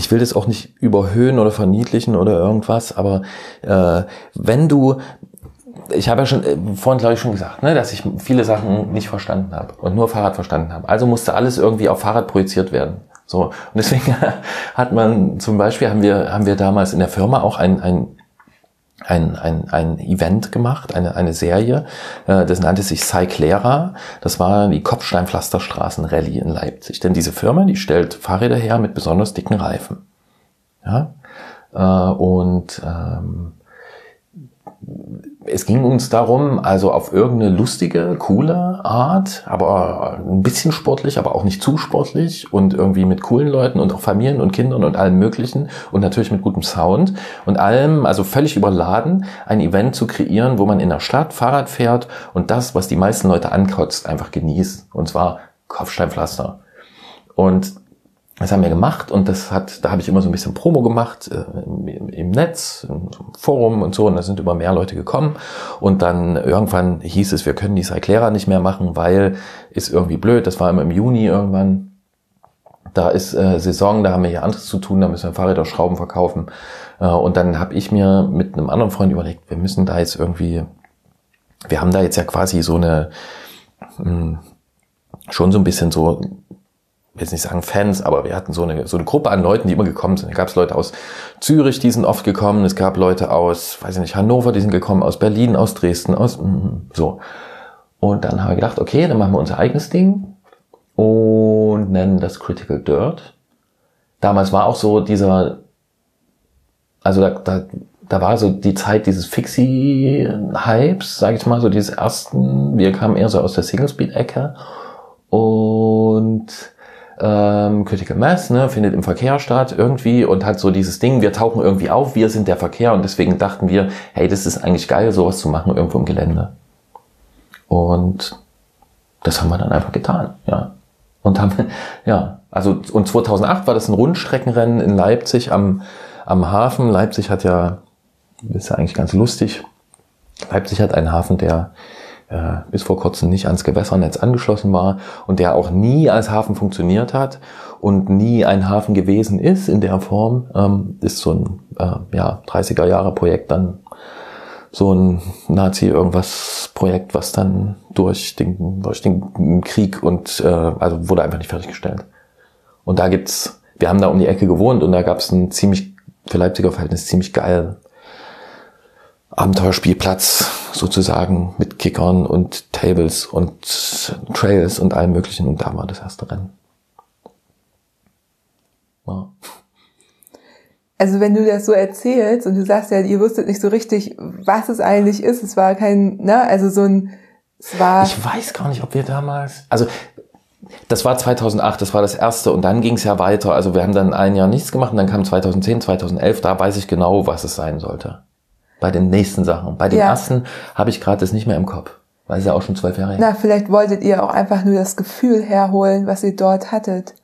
ich will das auch nicht überhöhen oder verniedlichen oder irgendwas, aber äh, wenn du, ich habe ja schon äh, vorhin glaube ich schon gesagt, ne, dass ich viele Sachen nicht verstanden habe und nur Fahrrad verstanden habe. Also musste alles irgendwie auf Fahrrad projiziert werden. So und deswegen [LAUGHS] hat man zum Beispiel haben wir haben wir damals in der Firma auch ein, ein ein, ein, ein Event gemacht, eine, eine Serie, äh, das nannte sich Cyclera. Das war die Kopfsteinpflasterstraßen-Rallye in Leipzig. Denn diese Firma, die stellt Fahrräder her mit besonders dicken Reifen. Ja? Äh, und ähm, es ging uns darum, also auf irgendeine lustige, coole Art, aber ein bisschen sportlich, aber auch nicht zu sportlich und irgendwie mit coolen Leuten und auch Familien und Kindern und allem Möglichen und natürlich mit gutem Sound und allem, also völlig überladen, ein Event zu kreieren, wo man in der Stadt Fahrrad fährt und das, was die meisten Leute ankotzt, einfach genießt. Und zwar Kopfsteinpflaster. Und das haben wir gemacht und das hat, da habe ich immer so ein bisschen Promo gemacht äh, im, im, Netz, im Forum und so und da sind immer mehr Leute gekommen und dann irgendwann hieß es, wir können die Cyclera nicht mehr machen, weil ist irgendwie blöd, das war immer im Juni irgendwann, da ist äh, Saison, da haben wir hier anderes zu tun, da müssen wir Fahrräder, Schrauben verkaufen. Äh, und dann habe ich mir mit einem anderen Freund überlegt, wir müssen da jetzt irgendwie, wir haben da jetzt ja quasi so eine, mh, hm, schon so ein bisschen so will jetzt nicht sagen Fans, aber wir hatten so eine, so eine Gruppe an Leuten, die immer gekommen sind. Da gab es Leute aus Zürich, die sind oft gekommen. Es gab Leute aus, weiß ich nicht, Hannover, die sind gekommen, aus Berlin, aus Dresden, aus mm, so. Und dann haben wir gedacht, okay, dann machen wir unser eigenes Ding und nennen das Critical Dirt. Damals war auch so dieser, also da, da, da war so die Zeit dieses Fixie-Hypes, sage ich mal, so dieses ersten, wir kamen eher so aus der Single-Speed-Ecke und ähm, Critical Mass, ne, findet im Verkehr statt irgendwie und hat so dieses Ding, wir tauchen irgendwie auf, wir sind der Verkehr und deswegen dachten wir, hey, das ist eigentlich geil, sowas zu machen irgendwo im Gelände. Und das haben wir dann einfach getan, ja. Und haben, [LAUGHS] ja, also, und 2008 war das ein Rundstreckenrennen in Leipzig am, am Hafen. Leipzig hat ja, ist ja eigentlich ganz lustig. Leipzig hat einen Hafen, der bis vor kurzem nicht ans Gewässernetz angeschlossen war und der auch nie als Hafen funktioniert hat und nie ein Hafen gewesen ist in der Form, ähm, ist so ein äh, ja, 30er Jahre Projekt dann so ein Nazi irgendwas Projekt, was dann durch den, durch den Krieg und äh, also wurde einfach nicht fertiggestellt. Und da gibt's, wir haben da um die Ecke gewohnt und da gab's einen ziemlich für Leipziger Verhältnis ziemlich geil Abenteuerspielplatz sozusagen mit Kickern und Tables und Trails und allem möglichen und da war das erste Rennen. Ja. Also wenn du das so erzählst und du sagst ja, ihr wusstet nicht so richtig, was es eigentlich ist, es war kein, ne, also so ein, es war. Ich weiß gar nicht, ob wir damals, also das war 2008, das war das erste und dann ging es ja weiter. Also wir haben dann ein Jahr nichts gemacht und dann kam 2010, 2011, da weiß ich genau, was es sein sollte bei den nächsten Sachen. Bei den ja. ersten habe ich gerade das nicht mehr im Kopf, weil es ja auch schon zwölf Jahre her Na, vielleicht wolltet ihr auch einfach nur das Gefühl herholen, was ihr dort hattet.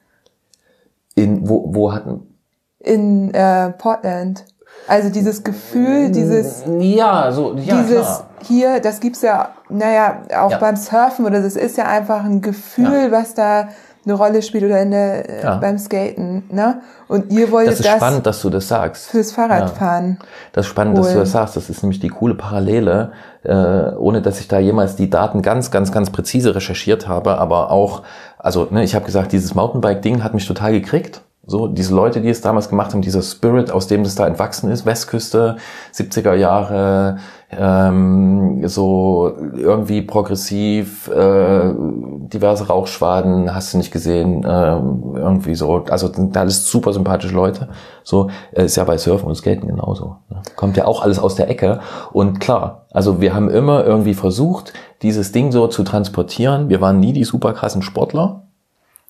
In, wo, wo hatten? In äh, Portland. Also dieses Gefühl, dieses ja, so ja, dieses klar. hier, das gibt's ja, naja, auch ja. beim Surfen oder das ist ja einfach ein Gefühl, ja. was da eine Rolle spielt oder in der, äh, ja. beim Skaten. Ne? Und ihr wolltet das. ist das spannend, dass du das sagst. Fürs Fahrradfahren. Ja. Das ist spannend, holen. dass du das sagst. Das ist nämlich die coole Parallele, äh, ohne dass ich da jemals die Daten ganz, ganz, ganz präzise recherchiert habe, aber auch, also ne, ich habe gesagt, dieses Mountainbike-Ding hat mich total gekriegt. So, diese Leute, die es damals gemacht haben, dieser Spirit, aus dem das da entwachsen ist, Westküste, 70er Jahre, ähm, so irgendwie progressiv, äh, diverse Rauchschwaden, hast du nicht gesehen, äh, irgendwie so, also da alles super sympathische Leute. So, äh, ist ja bei Surfen und Skaten genauso. Ne? Kommt ja auch alles aus der Ecke. Und klar, also wir haben immer irgendwie versucht, dieses Ding so zu transportieren. Wir waren nie die super krassen Sportler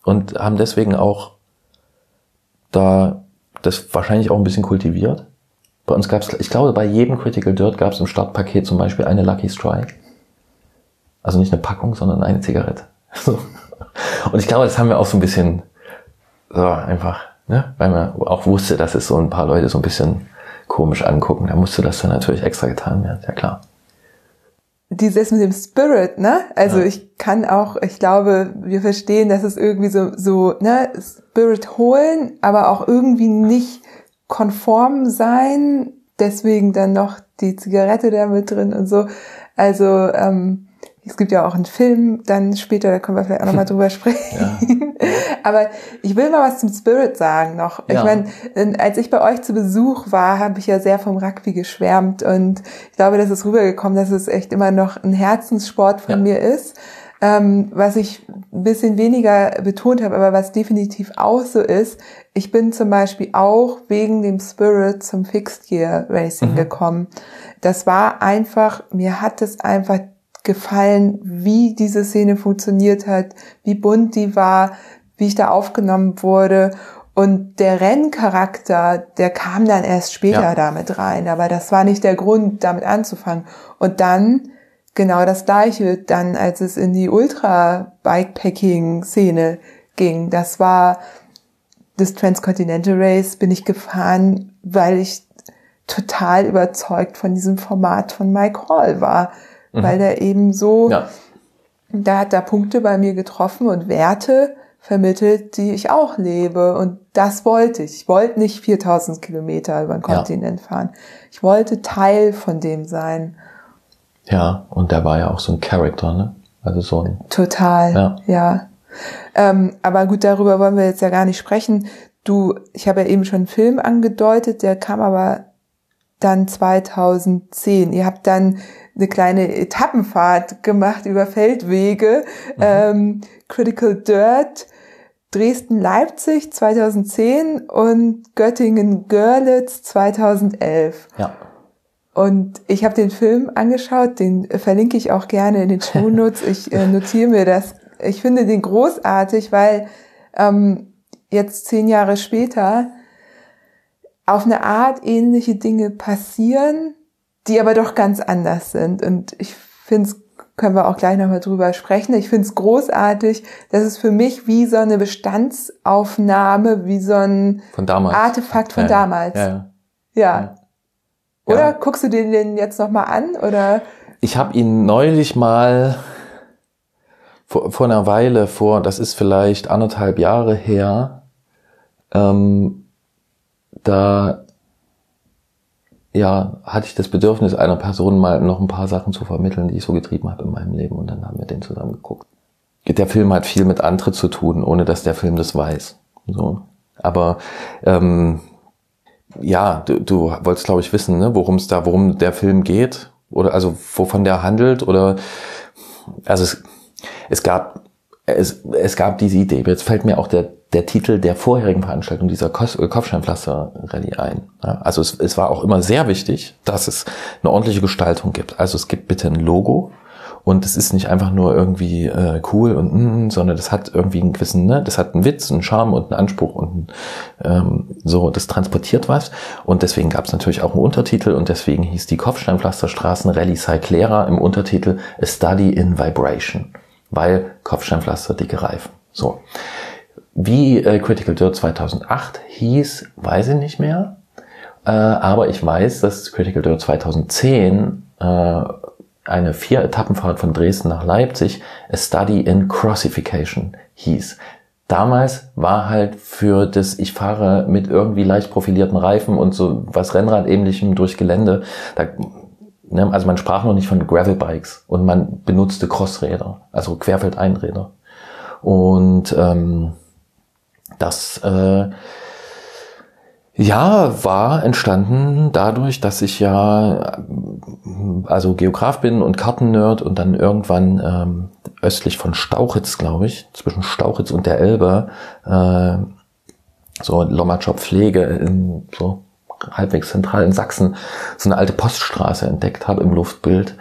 und haben deswegen auch da das wahrscheinlich auch ein bisschen kultiviert. Bei uns gab es, ich glaube, bei jedem Critical Dirt gab es im Startpaket zum Beispiel eine Lucky Strike. Also nicht eine Packung, sondern eine Zigarette. [LAUGHS] Und ich glaube, das haben wir auch so ein bisschen so einfach, ne? weil man auch wusste, dass es so ein paar Leute so ein bisschen komisch angucken. Da musste das dann natürlich extra getan werden, ja klar dieses mit dem Spirit, ne? Also ja. ich kann auch, ich glaube, wir verstehen, dass es irgendwie so, so, ne, Spirit holen, aber auch irgendwie nicht konform sein, deswegen dann noch die Zigarette da mit drin und so. Also ähm, es gibt ja auch einen Film, dann später, da können wir vielleicht auch nochmal [LAUGHS] drüber sprechen. Ja. [LAUGHS] Aber ich will mal was zum Spirit sagen noch. Ja. Ich meine, als ich bei euch zu Besuch war, habe ich ja sehr vom Rugby geschwärmt und ich glaube, das ist rübergekommen, dass es echt immer noch ein Herzenssport von ja. mir ist. Ähm, was ich ein bisschen weniger betont habe, aber was definitiv auch so ist, ich bin zum Beispiel auch wegen dem Spirit zum Fixed Gear Racing mhm. gekommen. Das war einfach, mir hat es einfach gefallen, wie diese Szene funktioniert hat, wie bunt die war, wie ich da aufgenommen wurde. Und der Renncharakter, der kam dann erst später ja. damit rein, aber das war nicht der Grund, damit anzufangen. Und dann genau das gleiche, dann als es in die Ultra-Bikepacking-Szene ging. Das war das Transcontinental Race, bin ich gefahren, weil ich total überzeugt von diesem Format von Mike Hall war, mhm. weil der eben so, ja. da hat er Punkte bei mir getroffen und Werte, vermittelt, die ich auch lebe. Und das wollte ich. Ich wollte nicht 4000 Kilometer über den Kontinent ja. fahren. Ich wollte Teil von dem sein. Ja, und der war ja auch so ein Charakter, ne? Also so ein. Total, ja. ja. Ähm, aber gut, darüber wollen wir jetzt ja gar nicht sprechen. Du, ich habe ja eben schon einen Film angedeutet, der kam aber dann 2010. Ihr habt dann eine kleine Etappenfahrt gemacht über Feldwege, mhm. ähm, Critical Dirt Dresden-Leipzig 2010 und Göttingen-Görlitz 2011. Ja. Und ich habe den Film angeschaut, den verlinke ich auch gerne in den Shownotes. Ich äh, [LAUGHS] notiere mir das. Ich finde den großartig, weil ähm, jetzt zehn Jahre später auf eine Art ähnliche Dinge passieren, die aber doch ganz anders sind. Und ich finde es können wir auch gleich nochmal drüber sprechen. Ich finde es großartig. Das ist für mich wie so eine Bestandsaufnahme, wie so ein von. Artefakt von ja, damals. Ja, ja. ja. Oder guckst du den, den jetzt nochmal an? Oder? Ich habe ihn neulich mal vor, vor einer Weile, vor, das ist vielleicht anderthalb Jahre her, ähm, da ja, hatte ich das Bedürfnis, einer Person mal noch ein paar Sachen zu vermitteln, die ich so getrieben habe in meinem Leben. Und dann haben wir den zusammen geguckt. Der Film hat viel mit Antritt zu tun, ohne dass der Film das weiß. So. Aber ähm, ja, du, du wolltest, glaube ich, wissen, ne, worum es da, worum der Film geht. Oder also wovon der handelt. Oder also es, es gab es, es gab diese Idee. Jetzt fällt mir auch der der Titel der vorherigen Veranstaltung dieser äh, Kopfsteinpflaster-Rallye ein. also es, es war auch immer sehr wichtig, dass es eine ordentliche Gestaltung gibt. Also es gibt bitte ein Logo und es ist nicht einfach nur irgendwie äh, cool und mm, sondern das hat irgendwie einen gewissen, ne, das hat einen Witz, einen Charme und einen Anspruch und ähm, so, das transportiert was. Und deswegen gab es natürlich auch einen Untertitel und deswegen hieß die Kopfsteinpflasterstraßen Rallye Cyclera im Untertitel A Study in Vibration, weil Kopfsteinpflaster dicke Reifen. So. Wie äh, Critical Dirt 2008 hieß, weiß ich nicht mehr. Äh, aber ich weiß, dass Critical Dirt 2010 äh, eine Vier-Etappenfahrt von Dresden nach Leipzig, A Study in Crossification hieß. Damals war halt für das, ich fahre mit irgendwie leicht profilierten Reifen und so was Rennradähnlichem durch Gelände, da, ne, also man sprach noch nicht von Gravelbikes und man benutzte Crossräder, also Querfeldeinräder. Und ähm, das äh, ja war entstanden dadurch, dass ich ja also Geograf bin und Kartennerd und dann irgendwann ähm, östlich von Stauchitz, glaube ich, zwischen Stauchitz und der Elbe, äh, so Lommatscher Pflege in so halbwegs zentral in Sachsen so eine alte Poststraße entdeckt habe im Luftbild.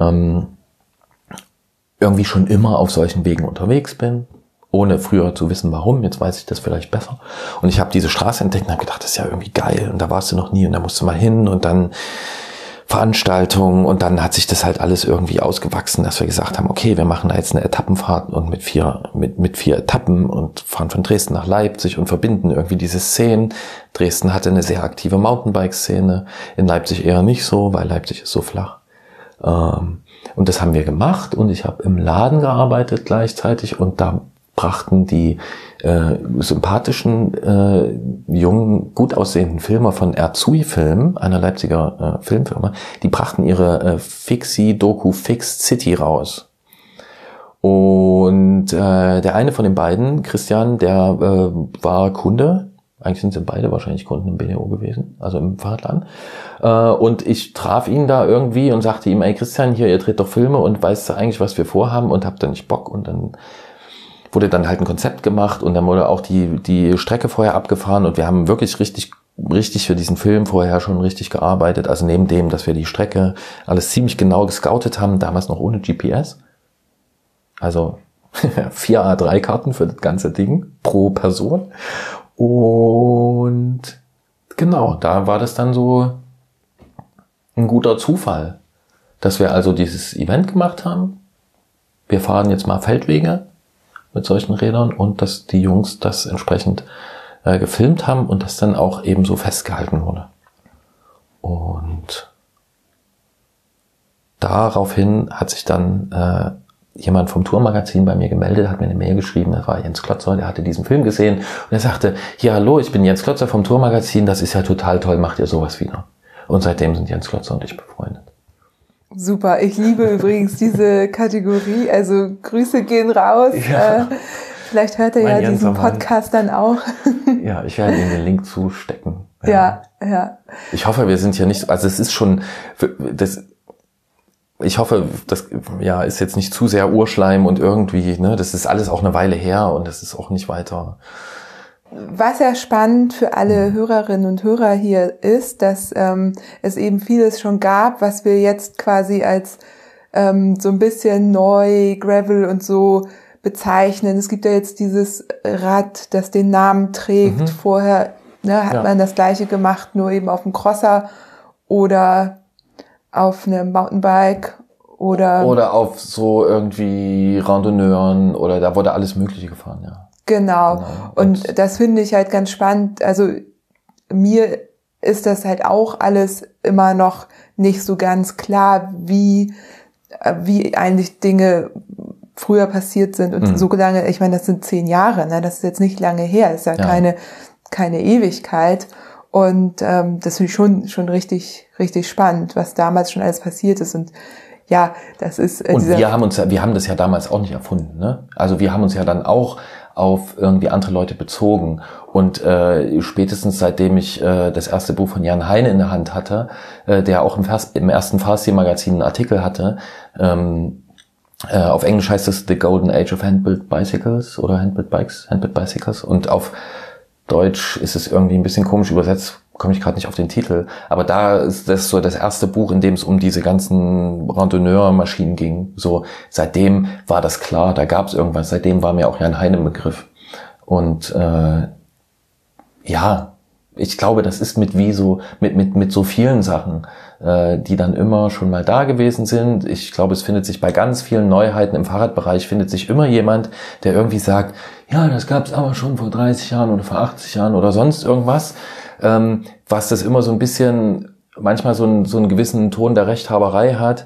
Ähm, irgendwie schon immer auf solchen Wegen unterwegs bin, ohne früher zu wissen, warum. Jetzt weiß ich das vielleicht besser. Und ich habe diese Straße entdeckt und habe gedacht, das ist ja irgendwie geil. Und da warst du noch nie und da musst du mal hin und dann Veranstaltungen und dann hat sich das halt alles irgendwie ausgewachsen, dass wir gesagt haben, okay, wir machen da jetzt eine Etappenfahrt und mit vier, mit, mit vier Etappen und fahren von Dresden nach Leipzig und verbinden irgendwie diese Szenen. Dresden hatte eine sehr aktive Mountainbike-Szene, in Leipzig eher nicht so, weil Leipzig ist so flach. Ähm, und das haben wir gemacht und ich habe im Laden gearbeitet gleichzeitig und da brachten die äh, sympathischen, äh, jungen, gut aussehenden Filmer von Erzui Film, einer Leipziger äh, Filmfirma, die brachten ihre äh, Fixi-Doku Fixed City raus. Und äh, der eine von den beiden, Christian, der äh, war Kunde Eigentlich sind sie beide wahrscheinlich Kunden im BDO gewesen, also im Fahrradladen. Äh, und ich traf ihn da irgendwie und sagte ihm, ey Christian, hier, ihr dreht doch Filme und weißt du eigentlich, was wir vorhaben und habt da nicht Bock. Und dann wurde dann halt ein Konzept gemacht und dann wurde auch die, die Strecke vorher abgefahren und wir haben wirklich richtig richtig für diesen Film vorher schon richtig gearbeitet. Also neben dem, dass wir die Strecke alles ziemlich genau gescoutet haben, damals noch ohne GPS. Also [LAUGHS] vier A3-Karten für das ganze Ding pro Person. Und genau, da war das dann so ein guter Zufall, dass wir also dieses Event gemacht haben. Wir fahren jetzt mal Feldwege mit solchen Rädern und dass die Jungs das entsprechend äh, gefilmt haben und das dann auch eben so festgehalten wurde. Und daraufhin hat sich dann äh, jemand vom Tourmagazin bei mir gemeldet, hat mir eine Mail geschrieben, das war Jens Klotzer, der hatte diesen Film gesehen und er sagte, ja hallo, ich bin Jens Klotzer vom Tourmagazin, das ist ja total toll, macht ihr sowas wieder. Und seitdem sind Jens Klotzer und ich befreundet. Super, ich liebe übrigens diese Kategorie, also Grüße gehen raus. Ja. Äh, vielleicht hört er ja diesen Podcast dann auch. [LAUGHS] ja, ich werde ihm den Link zustecken. Ja. ja, ja. Ich hoffe, wir sind hier nicht, also es ist schon, das, ich hoffe, das ja ist jetzt nicht zu sehr Urschleim und irgendwie, ne, das ist alles auch eine Weile her und das ist auch nicht weiter. Was ja spannend für alle mhm. Hörerinnen und Hörer hier ist, dass ähm, es eben vieles schon gab, was wir jetzt quasi als ähm, so ein bisschen neu, Gravel und so bezeichnen. Es gibt ja jetzt dieses Rad, das den Namen trägt. Mhm. Vorher ne, hat ja. man das gleiche gemacht, nur eben auf dem Crosser oder auf einem Mountainbike oder oder auf so irgendwie Randonneuren oder da wurde alles Mögliche gefahren, ja. Genau. genau. Und, Und das finde ich halt ganz spannend. Also mir ist das halt auch alles immer noch nicht so ganz klar, wie wie eigentlich Dinge früher passiert sind und mhm. so lange, ich meine, das sind zehn Jahre, ne? das ist jetzt nicht lange her, ist ja, ja. keine keine Ewigkeit. Und ähm, das finde ich schon, schon richtig, richtig spannend, was damals schon alles passiert ist. Und ja, das ist. Äh, und wir haben uns, wir haben das ja damals auch nicht erfunden. Ne? Also wir haben uns ja dann auch auf irgendwie andere Leute bezogen. Und äh, spätestens seitdem ich äh, das erste Buch von Jan Heine in der Hand hatte, äh, der auch im, Vers im ersten Farsi-Magazin einen Artikel hatte, ähm, äh, auf Englisch heißt es The Golden Age of Handbuilt Bicycles oder Handbuilt Bikes, Handbuilt Bicycles. Und auf Deutsch ist es irgendwie ein bisschen komisch übersetzt, komme ich gerade nicht auf den Titel. Aber da ist das so das erste Buch, in dem es um diese ganzen Randonneur-Maschinen ging. So seitdem war das klar, da gab es irgendwas. Seitdem war mir auch Jan Heine Begriff. Und äh, ja, ich glaube, das ist mit wie so mit mit mit so vielen Sachen, äh, die dann immer schon mal da gewesen sind. Ich glaube, es findet sich bei ganz vielen Neuheiten im Fahrradbereich findet sich immer jemand, der irgendwie sagt, ja, das gab es aber schon vor 30 Jahren oder vor 80 Jahren oder sonst irgendwas, ähm, was das immer so ein bisschen manchmal so, einen so einen gewissen Ton der Rechthaberei hat.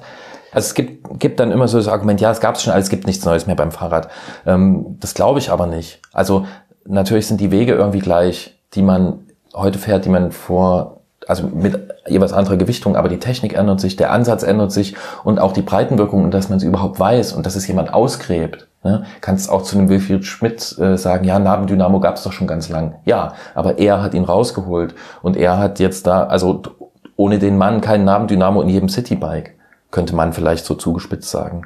Also es gibt, gibt dann immer so das Argument, ja, es gab es schon, alles es gibt nichts Neues mehr beim Fahrrad. Ähm, das glaube ich aber nicht. Also natürlich sind die Wege irgendwie gleich, die man heute fährt, die man vor, also mit jeweils anderer Gewichtung, aber die Technik ändert sich, der Ansatz ändert sich und auch die Breitenwirkung und dass man es überhaupt weiß und dass es jemand ausgräbt. Ne? Kannst auch zu einem Wilfried Schmidt äh, sagen, ja, Nabendynamo gab es doch schon ganz lang. Ja, aber er hat ihn rausgeholt und er hat jetzt da, also ohne den Mann kein Nabendynamo in jedem Citybike, könnte man vielleicht so zugespitzt sagen.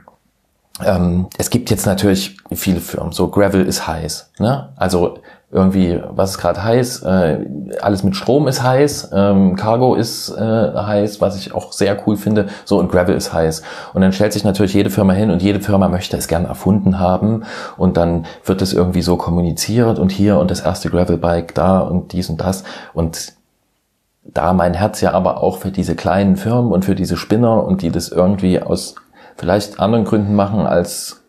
Ähm, es gibt jetzt natürlich viele Firmen, so Gravel ist heiß. Ne? Also irgendwie, was ist gerade heiß? Äh, alles mit Strom ist heiß, ähm, Cargo ist äh, heiß, was ich auch sehr cool finde. So und Gravel ist heiß. Und dann stellt sich natürlich jede Firma hin und jede Firma möchte es gern erfunden haben und dann wird es irgendwie so kommuniziert und hier und das erste Gravelbike da und dies und das und da mein Herz ja aber auch für diese kleinen Firmen und für diese Spinner und die das irgendwie aus vielleicht anderen Gründen machen als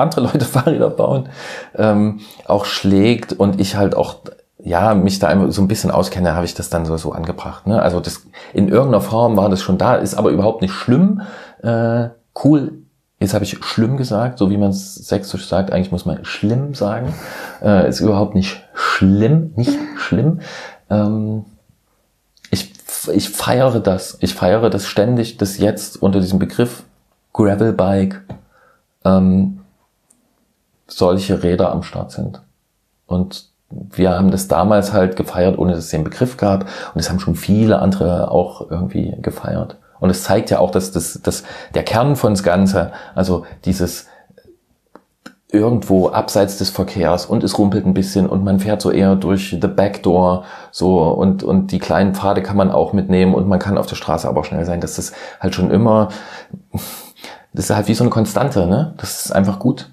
andere Leute [LAUGHS] Fahrräder bauen, ähm, auch schlägt und ich halt auch ja, mich da so ein bisschen auskenne, habe ich das dann so, so angebracht. Ne? Also das in irgendeiner Form war das schon da, ist aber überhaupt nicht schlimm. Äh, cool, jetzt habe ich schlimm gesagt, so wie man es sächsisch sagt, eigentlich muss man schlimm sagen. Äh, ist überhaupt nicht schlimm, nicht schlimm. Ähm, ich, ich feiere das. Ich feiere das ständig, dass jetzt unter diesem Begriff Gravelbike ähm, solche Räder am Start sind. Und wir haben das damals halt gefeiert, ohne dass es den Begriff gab. Und es haben schon viele andere auch irgendwie gefeiert. Und es zeigt ja auch, dass das, dass der Kern von das Ganze, also dieses irgendwo abseits des Verkehrs und es rumpelt ein bisschen und man fährt so eher durch the backdoor so und und die kleinen Pfade kann man auch mitnehmen und man kann auf der Straße aber schnell sein. Das ist halt schon immer, das ist halt wie so eine Konstante, ne? Das ist einfach gut.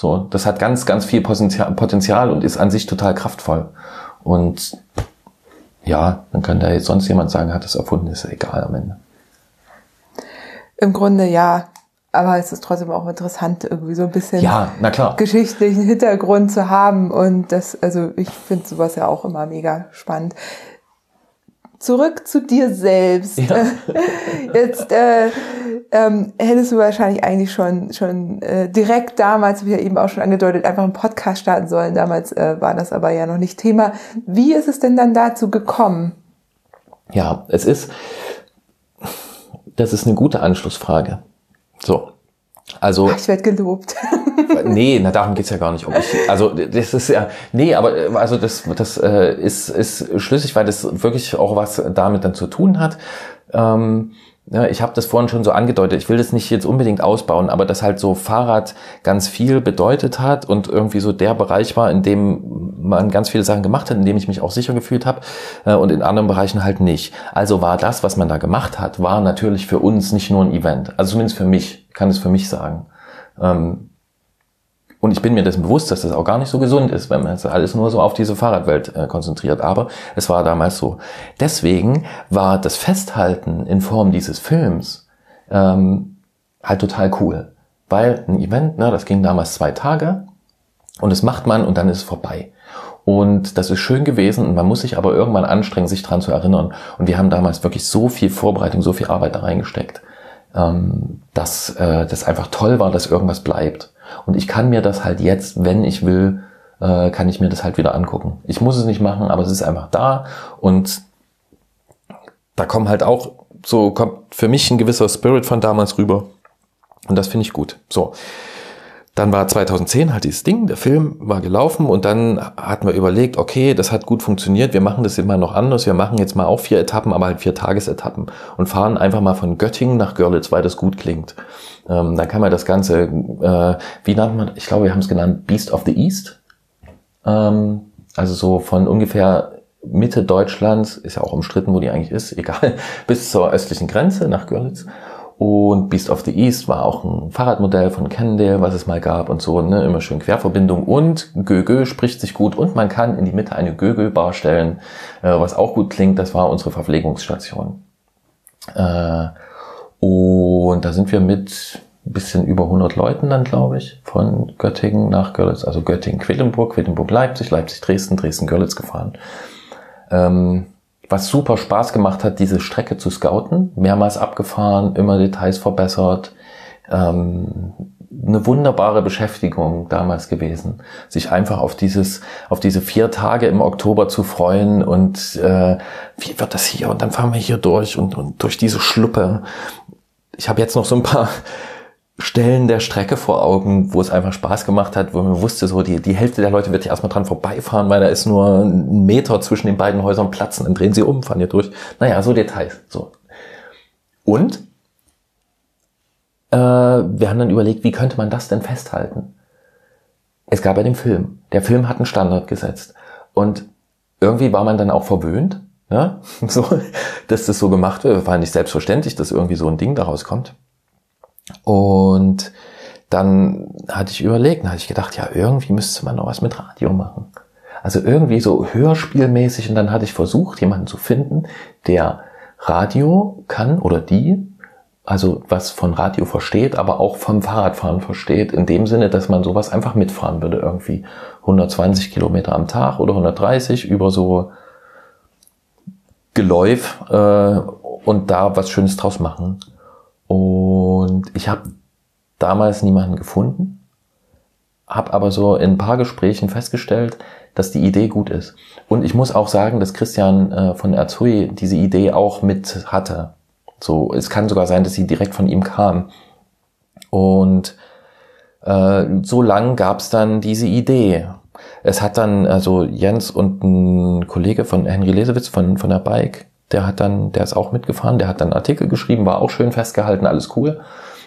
So, das hat ganz, ganz viel Potenzial und ist an sich total kraftvoll. Und ja, dann kann da jetzt sonst jemand sagen, hat das erfunden, ist ja egal am Ende. Im Grunde ja. Aber es ist trotzdem auch interessant, irgendwie so ein bisschen ja, na klar. geschichtlichen Hintergrund zu haben. Und das, also ich finde sowas ja auch immer mega spannend. Zurück zu dir selbst. Ja. [LAUGHS] Jetzt äh, ähm, hättest du wahrscheinlich eigentlich schon schon äh, direkt damals, wie ja eben auch schon angedeutet, einfach einen Podcast starten sollen. Damals äh, war das aber ja noch nicht Thema. Wie ist es denn dann dazu gekommen? Ja, es ist, das ist eine gute Anschlussfrage. So. Also. Ach, ich werde gelobt. Nee, na, darum geht's ja gar nicht um. Ich, also das ist ja. Nee, aber also das, das äh, ist, ist schlüssig, weil das wirklich auch was damit dann zu tun hat. Ähm, ja, ich habe das vorhin schon so angedeutet, ich will das nicht jetzt unbedingt ausbauen, aber dass halt so Fahrrad ganz viel bedeutet hat und irgendwie so der Bereich war, in dem man ganz viele Sachen gemacht hat, in dem ich mich auch sicher gefühlt habe äh, und in anderen Bereichen halt nicht. Also war das, was man da gemacht hat, war natürlich für uns nicht nur ein Event. Also zumindest für mich, kann es für mich sagen. Ähm, und ich bin mir dessen bewusst, dass das auch gar nicht so gesund ist, wenn man jetzt alles nur so auf diese Fahrradwelt äh, konzentriert. Aber es war damals so. Deswegen war das Festhalten in Form dieses Films ähm, halt total cool. Weil ein Event, ne, das ging damals zwei Tage und das macht man und dann ist es vorbei. Und das ist schön gewesen und man muss sich aber irgendwann anstrengen, sich dran zu erinnern. Und wir haben damals wirklich so viel Vorbereitung, so viel Arbeit da reingesteckt, ähm, dass äh, das einfach toll war, dass irgendwas bleibt. Und ich kann mir das halt jetzt, wenn ich will, äh, kann ich mir das halt wieder angucken. Ich muss es nicht machen, aber es ist einfach da und da kommen halt auch so kommt für mich ein gewisser Spirit von damals rüber und das finde ich gut. So. Dann war 2010 halt dieses Ding, der Film war gelaufen und dann hatten wir überlegt, okay, das hat gut funktioniert, wir machen das immer noch anders, wir machen jetzt mal auch vier Etappen, aber halt vier Tagesetappen und fahren einfach mal von Göttingen nach Görlitz, weil das gut klingt. Ähm, dann kann man das Ganze, äh, wie nennt man, ich glaube, wir haben es genannt, Beast of the East. Ähm, also so von ungefähr Mitte Deutschlands, ist ja auch umstritten, wo die eigentlich ist, [LAUGHS] egal, bis zur östlichen Grenze nach Görlitz. Und Beast of the East war auch ein Fahrradmodell von Cannondale, was es mal gab und so, ne, immer schön Querverbindung und Gögö spricht sich gut und man kann in die Mitte eine Gögö-Bar stellen, äh, was auch gut klingt, das war unsere Verpflegungsstation. Äh, und da sind wir mit ein bisschen über 100 Leuten dann, glaube ich, von Göttingen nach Görlitz, also Göttingen-Quedlinburg, Quedlinburg-Leipzig, Leipzig-Dresden, Dresden-Görlitz gefahren. Ähm, was super Spaß gemacht hat, diese Strecke zu scouten, mehrmals abgefahren, immer Details verbessert. Ähm, eine wunderbare Beschäftigung damals gewesen, sich einfach auf dieses, auf diese vier Tage im Oktober zu freuen und äh, wie wird das hier und dann fahren wir hier durch und, und durch diese Schluppe. Ich habe jetzt noch so ein paar Stellen der Strecke vor Augen, wo es einfach Spaß gemacht hat, wo man wusste, so die, die Hälfte der Leute wird ja erstmal dran vorbeifahren, weil da ist nur ein Meter zwischen den beiden Häusern Platz und dann drehen sie um, fahren hier durch. Naja, so Details. So. Und äh, wir haben dann überlegt, wie könnte man das denn festhalten? Es gab ja den Film. Der Film hat einen Standard gesetzt. Und irgendwie war man dann auch verwöhnt, ja, [LAUGHS] so, dass das so gemacht wird. War nicht selbstverständlich, dass irgendwie so ein Ding daraus kommt. Und dann hatte ich überlegt, dann hatte ich gedacht, ja, irgendwie müsste man noch was mit Radio machen. Also irgendwie so hörspielmäßig und dann hatte ich versucht, jemanden zu finden, der Radio kann oder die, also was von Radio versteht, aber auch vom Fahrradfahren versteht, in dem Sinne, dass man sowas einfach mitfahren würde, irgendwie 120 Kilometer am Tag oder 130 über so Geläuf äh, und da was Schönes draus machen. Und ich habe damals niemanden gefunden, habe aber so in ein paar Gesprächen festgestellt, dass die Idee gut ist. Und ich muss auch sagen, dass Christian äh, von Erzui diese Idee auch mit hatte. So, es kann sogar sein, dass sie direkt von ihm kam. Und äh, so lang gab es dann diese Idee. es hat dann, also Jens und ein Kollege von Henry Lesewitz von, von der Bike, der hat dann, der ist auch mitgefahren, der hat dann Artikel geschrieben, war auch schön festgehalten, alles cool.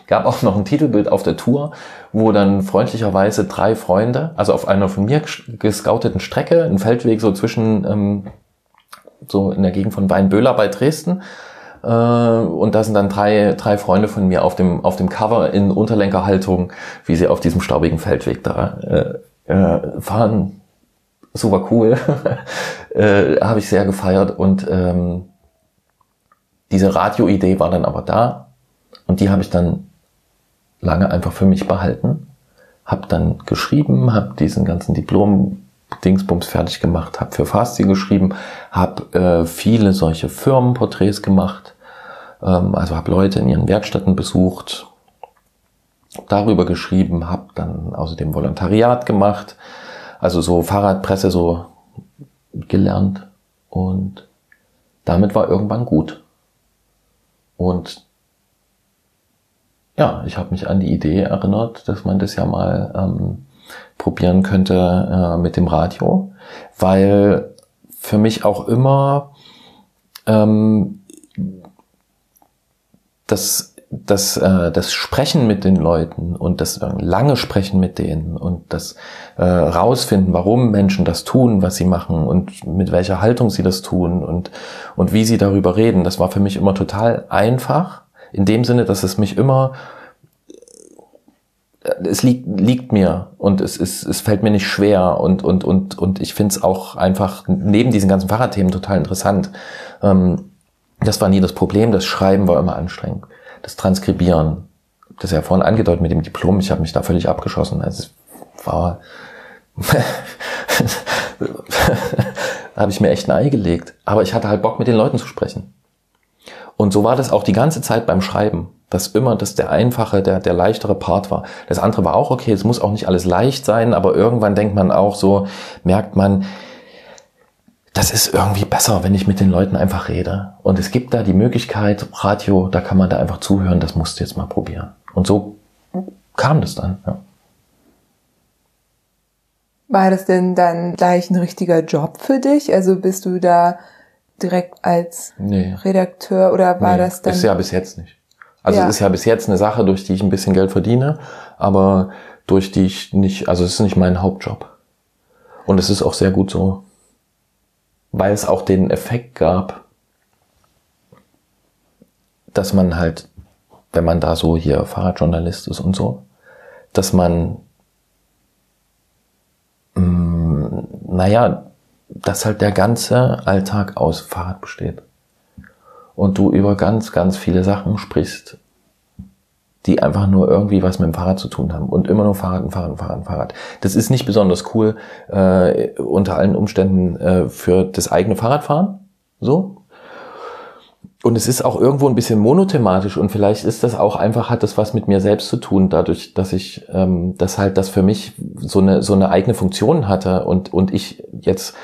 Gab auch noch ein Titelbild auf der Tour, wo dann freundlicherweise drei Freunde, also auf einer von mir gescouteten Strecke, ein Feldweg so zwischen, ähm, so in der Gegend von Weinböhler bei Dresden, äh, und da sind dann drei, drei Freunde von mir auf dem, auf dem Cover in Unterlenkerhaltung, wie sie auf diesem staubigen Feldweg da äh, äh, fahren. Super cool. [LAUGHS] äh, Habe ich sehr gefeiert. Und ähm, diese Radioidee war dann aber da. Und die habe ich dann lange einfach für mich behalten. Hab dann geschrieben, habe diesen ganzen Diplom Dingsbums fertig gemacht, habe für Fasti geschrieben, habe äh, viele solche Firmenporträts gemacht, ähm, also habe Leute in ihren Werkstätten besucht, darüber geschrieben, habe dann außerdem Volontariat gemacht, also so Fahrradpresse so gelernt und damit war irgendwann gut. Und ja, ich habe mich an die Idee erinnert, dass man das ja mal ähm, probieren könnte äh, mit dem Radio, weil für mich auch immer ähm, das, das, äh, das Sprechen mit den Leuten und das äh, lange Sprechen mit denen und das äh, rausfinden, warum Menschen das tun, was sie machen und mit welcher Haltung sie das tun und, und wie sie darüber reden, das war für mich immer total einfach. In dem Sinne, dass es mich immer es liegt, liegt mir und es, es, es fällt mir nicht schwer und, und, und, und ich finde es auch einfach neben diesen ganzen Fahrradthemen total interessant. Ähm, das war nie das Problem, das Schreiben war immer anstrengend. Das Transkribieren, das ja vorhin angedeutet mit dem Diplom, ich habe mich da völlig abgeschossen. Also es war, [LAUGHS] habe ich mir echt ein Ei gelegt. Aber ich hatte halt Bock, mit den Leuten zu sprechen. Und so war das auch die ganze Zeit beim Schreiben dass immer das der einfache, der, der leichtere Part war. Das andere war auch okay, es muss auch nicht alles leicht sein, aber irgendwann denkt man auch so, merkt man, das ist irgendwie besser, wenn ich mit den Leuten einfach rede. Und es gibt da die Möglichkeit, Radio, da kann man da einfach zuhören, das musst du jetzt mal probieren. Und so kam das dann, ja. War das denn dann gleich ein richtiger Job für dich? Also bist du da direkt als nee. Redakteur oder war nee, das dann? Ist ja bis jetzt nicht. Also ja. es ist ja bis jetzt eine Sache, durch die ich ein bisschen Geld verdiene, aber durch die ich nicht, also es ist nicht mein Hauptjob. Und es ist auch sehr gut so, weil es auch den Effekt gab, dass man halt, wenn man da so hier Fahrradjournalist ist und so, dass man, mh, mm, naja, dass halt der ganze Alltag aus Fahrrad besteht. Und du über ganz, ganz viele Sachen sprichst, die einfach nur irgendwie was mit dem Fahrrad zu tun haben und immer nur Fahrrad, Fahrrad, Fahrrad, Fahrrad. Das ist nicht besonders cool äh, unter allen Umständen äh, für das eigene Fahrradfahren, so. Und es ist auch irgendwo ein bisschen monothematisch und vielleicht ist das auch einfach, hat das was mit mir selbst zu tun, dadurch, dass ich, ähm, dass halt das für mich so eine, so eine eigene Funktion hatte und, und ich jetzt,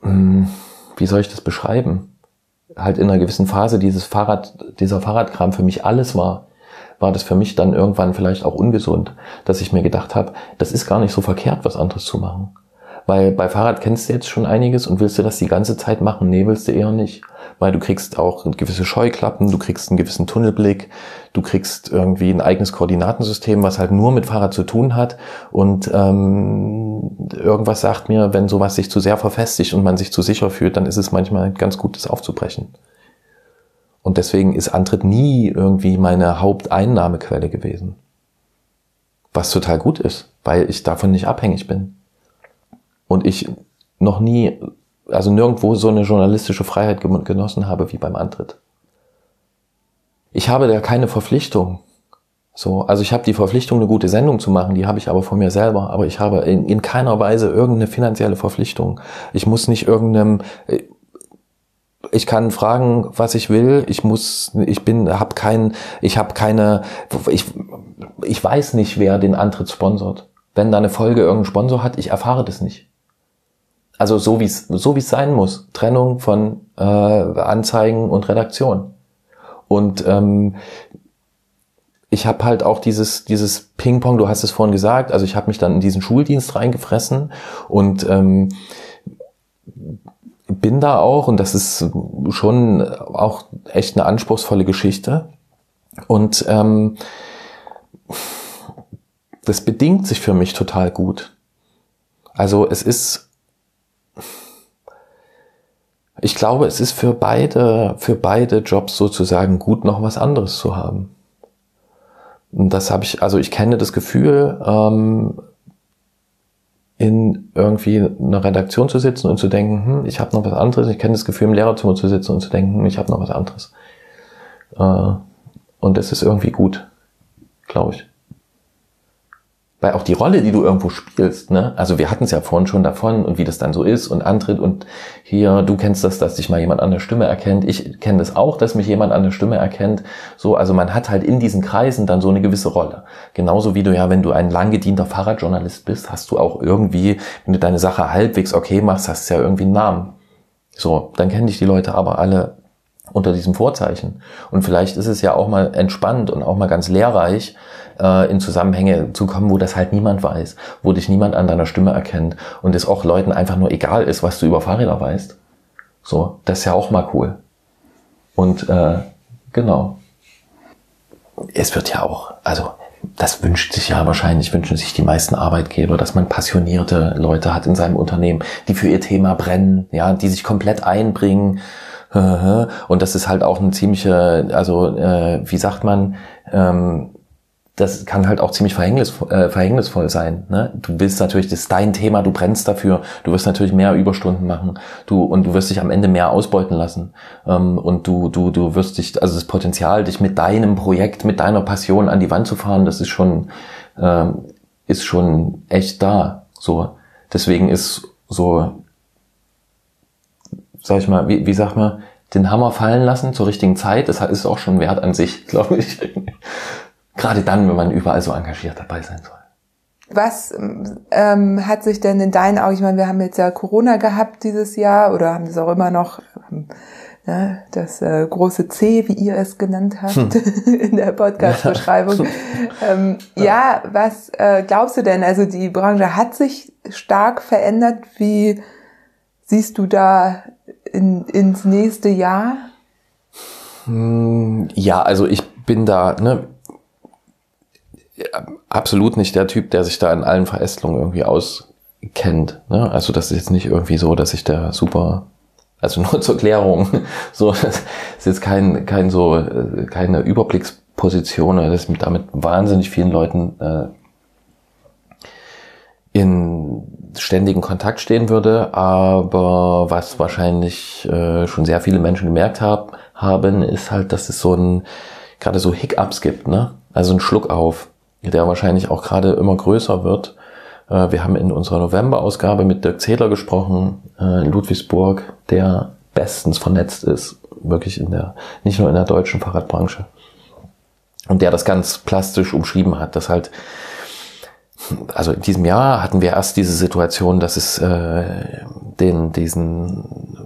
mh, hm, wie soll ich das beschreiben? halt in einer gewissen Phase dieses Fahrrad, dieser Fahrradkram für mich alles war, war das für mich dann irgendwann vielleicht auch ungesund, dass ich mir gedacht habe, das ist gar nicht so verkehrt, was anderes zu machen. Weil bei Fahrrad kennst du jetzt schon einiges und willst du das die ganze Zeit machen? Nee, willst du eher nicht. Weil du kriegst auch gewisse Scheuklappen, du kriegst einen gewissen Tunnelblick, du kriegst irgendwie ein eigenes Koordinatensystem, was halt nur mit Fahrrad zu tun hat. Und ähm, irgendwas sagt mir, wenn sowas sich zu sehr verfestigt und man sich zu sicher fühlt, dann ist es manchmal ganz gut, das aufzubrechen. Und deswegen ist Antritt nie irgendwie meine Haupteinnahmequelle gewesen. Was total gut ist, weil ich davon nicht abhängig bin und ich noch nie, also nirgendwo so eine journalistische Freiheit genossen habe wie beim Antritt. Ich habe da keine Verpflichtung. So, also ich habe die Verpflichtung, eine gute Sendung zu machen, die habe ich aber von mir selber, aber ich habe in, in keiner Weise irgendeine finanzielle Verpflichtung. Ich muss nicht irgendeinem, ich kann fragen, was ich will. Ich muss, ich bin, habe kein, ich habe keine, ich, ich weiß nicht, wer den Antritt sponsort. Wenn da eine Folge irgendeinen Sponsor hat, ich erfahre das nicht. Also so wie es so wie es sein muss. Trennung von äh, Anzeigen und Redaktion. Und ähm, ich habe halt auch dieses, dieses Ping-Pong, du hast es vorhin gesagt, also ich habe mich dann in diesen Schuldienst reingefressen und ähm, bin da auch, und das ist schon auch echt eine anspruchsvolle Geschichte. Und ähm, das bedingt sich für mich total gut. Also es ist, ich glaube, es ist für beide, für beide Jobs sozusagen gut, noch was anderes zu haben. Und das habe ich, also ich kenne das Gefühl, ähm, in irgendwie einer Redaktion zu sitzen und zu denken, hm, ich habe noch was anderes. Ich kenne das Gefühl, im Lehrerzimmer zu sitzen und zu denken, hm, ich habe noch was anderes. Äh, und es ist irgendwie gut, glaube ich weil auch die Rolle, die du irgendwo spielst, ne, also wir hatten es ja vorhin schon davon und wie das dann so ist und antritt und hier, du kennst das, dass dich mal jemand an der Stimme erkennt, ich kenne das auch, dass mich jemand an der Stimme erkennt, so, also man hat halt in diesen Kreisen dann so eine gewisse Rolle. Genauso wie du ja, wenn du ein lang gedienter Fahrradjournalist bist, hast du auch irgendwie, wenn du deine Sache halbwegs okay machst, hast du ja irgendwie einen Namen. So, dann kennen dich die Leute aber alle unter diesem Vorzeichen. Und vielleicht ist es ja auch mal entspannt und auch mal ganz lehrreich, äh, in Zusammenhänge zu kommen, wo das halt niemand weiß, wo dich niemand an deiner Stimme erkennt und es auch Leuten einfach nur egal ist, was du über Fahrräder weißt. So, das ist ja auch mal cool. Und äh, genau. Es wird ja auch, also das wünscht sich ja wahrscheinlich, wünschen sich die meisten Arbeitgeber, dass man passionierte Leute hat in seinem Unternehmen, die für ihr Thema brennen, ja, die sich komplett einbringen. Und das ist halt auch eine ziemliche, also äh, wie sagt man, ähm, das kann halt auch ziemlich verhängnisvoll, äh, verhängnisvoll sein. Ne? Du willst natürlich, das ist dein Thema, du brennst dafür, du wirst natürlich mehr Überstunden machen, du und du wirst dich am Ende mehr ausbeuten lassen ähm, und du du du wirst dich, also das Potenzial, dich mit deinem Projekt, mit deiner Passion an die Wand zu fahren, das ist schon ähm, ist schon echt da. So, deswegen ist so, sag ich mal, wie, wie sagt man, den Hammer fallen lassen zur richtigen Zeit, das ist auch schon wert an sich, [LAUGHS] glaube ich. Gerade dann, wenn man überall so engagiert dabei sein soll. Was ähm, hat sich denn in deinen Augen, ich meine, wir haben jetzt ja Corona gehabt dieses Jahr oder haben das auch immer noch, ähm, ne, das äh, große C, wie ihr es genannt habt hm. [LAUGHS] in der Podcast-Beschreibung. ähm, ja. ja, was äh, glaubst du denn? Also die Branche hat sich stark verändert. Wie siehst du da in, ins nächste Jahr? Hm, ja, also ich bin da, ne, absolut nicht der Typ, der sich da in allen Verästelungen irgendwie auskennt. Ne? Also das ist jetzt nicht irgendwie so, dass ich da super, also [LAUGHS] nur zur Klärung, so das ist jetzt kein kein so keine Überblicksposition, dass ich damit wahnsinnig vielen Leuten äh, in ständigen Kontakt stehen würde, aber was wahrscheinlich äh, schon sehr viele Menschen gemerkt hab, haben, ist halt, dass es so ein gerade so Hiccups gibt, ne? Also ein Schluck auf der wahrscheinlich auch gerade immer größer wird. Äh, wir haben in unserer November-Ausgabe mit Dirk Zähler gesprochen, äh, in Ludwigsburg, der bestens vernetzt ist, wirklich in der, nicht nur in der deutschen Fahrradbranche. Und der das ganz plastisch umschrieben hat, dass halt, also in diesem Jahr hatten wir erst diese Situation, dass es äh, den, diesen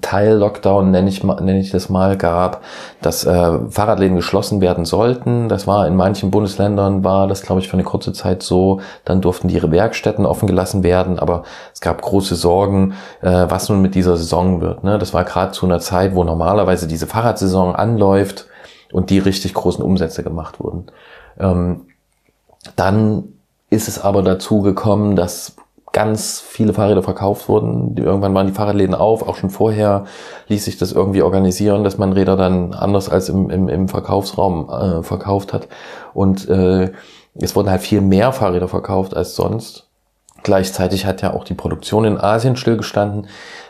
Teil-Lockdown, nenne ich, nenne ich das mal, gab, dass äh, Fahrradläden geschlossen werden sollten. Das war in manchen Bundesländern, war das, glaube ich, für eine kurze Zeit so. Dann durften ihre Werkstätten offen gelassen werden, aber es gab große Sorgen, äh, was nun mit dieser Saison wird. Ne? Das war gerade zu einer Zeit, wo normalerweise diese Fahrradsaison anläuft und die richtig großen Umsätze gemacht wurden. Ähm, dann ist es aber dazu gekommen, dass ganz viele Fahrräder verkauft wurden. Irgendwann waren die Fahrradläden auf, auch schon vorher ließ sich das irgendwie organisieren, dass man Räder dann anders als im, im, im Verkaufsraum äh, verkauft hat. Und äh, es wurden halt viel mehr Fahrräder verkauft als sonst. Gleichzeitig hat ja auch die Produktion in Asien stillgestanden.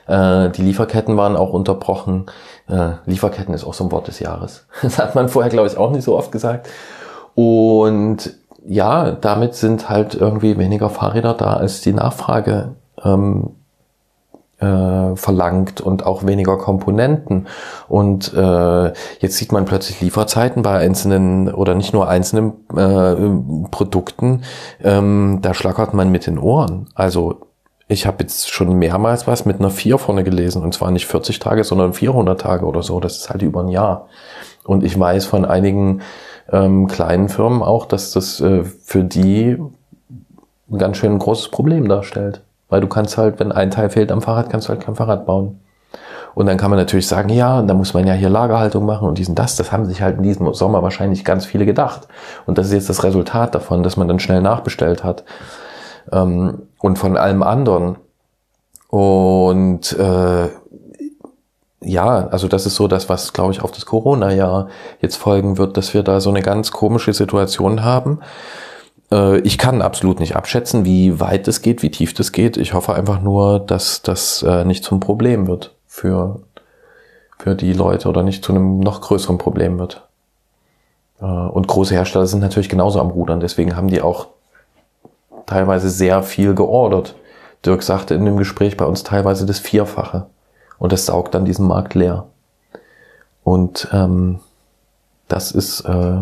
Äh, die Lieferketten waren auch unterbrochen. Äh, Lieferketten ist auch so ein Wort des Jahres. [LAUGHS] Das hat man vorher, glaube ich, auch nicht so oft gesagt. Und ja, damit sind halt irgendwie weniger Fahrräder da, als die Nachfrage ähm, äh, verlangt und auch weniger Komponenten. Und äh, jetzt sieht man plötzlich Lieferzeiten bei einzelnen oder nicht nur einzelnen äh, Produkten. Ähm, da schlackert man mit den Ohren. Also ich habe jetzt schon mehrmals was mit einer 4 vorne gelesen und zwar nicht 40 Tage, sondern 400 Tage oder so. Das ist halt über ein Jahr. Und ich weiß von einigen ähm, kleinen Firmen auch, dass das äh, für die ein ganz schön großes Problem darstellt. Weil du kannst halt, wenn ein Teil fehlt am Fahrrad, kannst du halt kein Fahrrad bauen. Und dann kann man natürlich sagen, ja, da muss man ja hier Lagerhaltung machen und diesen das. Das haben sich halt in diesem Sommer wahrscheinlich ganz viele gedacht. Und das ist jetzt das Resultat davon, dass man dann schnell nachbestellt hat. Ähm, und von allem anderen. Und äh, ja, also das ist so das, was, glaube ich, auf das Corona-Jahr jetzt folgen wird, dass wir da so eine ganz komische Situation haben. Äh, ich kann absolut nicht abschätzen, wie weit es geht, wie tief das geht. Ich hoffe einfach nur, dass das äh, nicht zum Problem wird für, für die Leute oder nicht zu einem noch größeren Problem wird. Äh, und große Hersteller sind natürlich genauso am Rudern, deswegen haben die auch teilweise sehr viel geordert. Dirk sagte in dem Gespräch bei uns teilweise das Vierfache. Und das saugt dann diesen Markt leer. Und ähm, das ist, äh,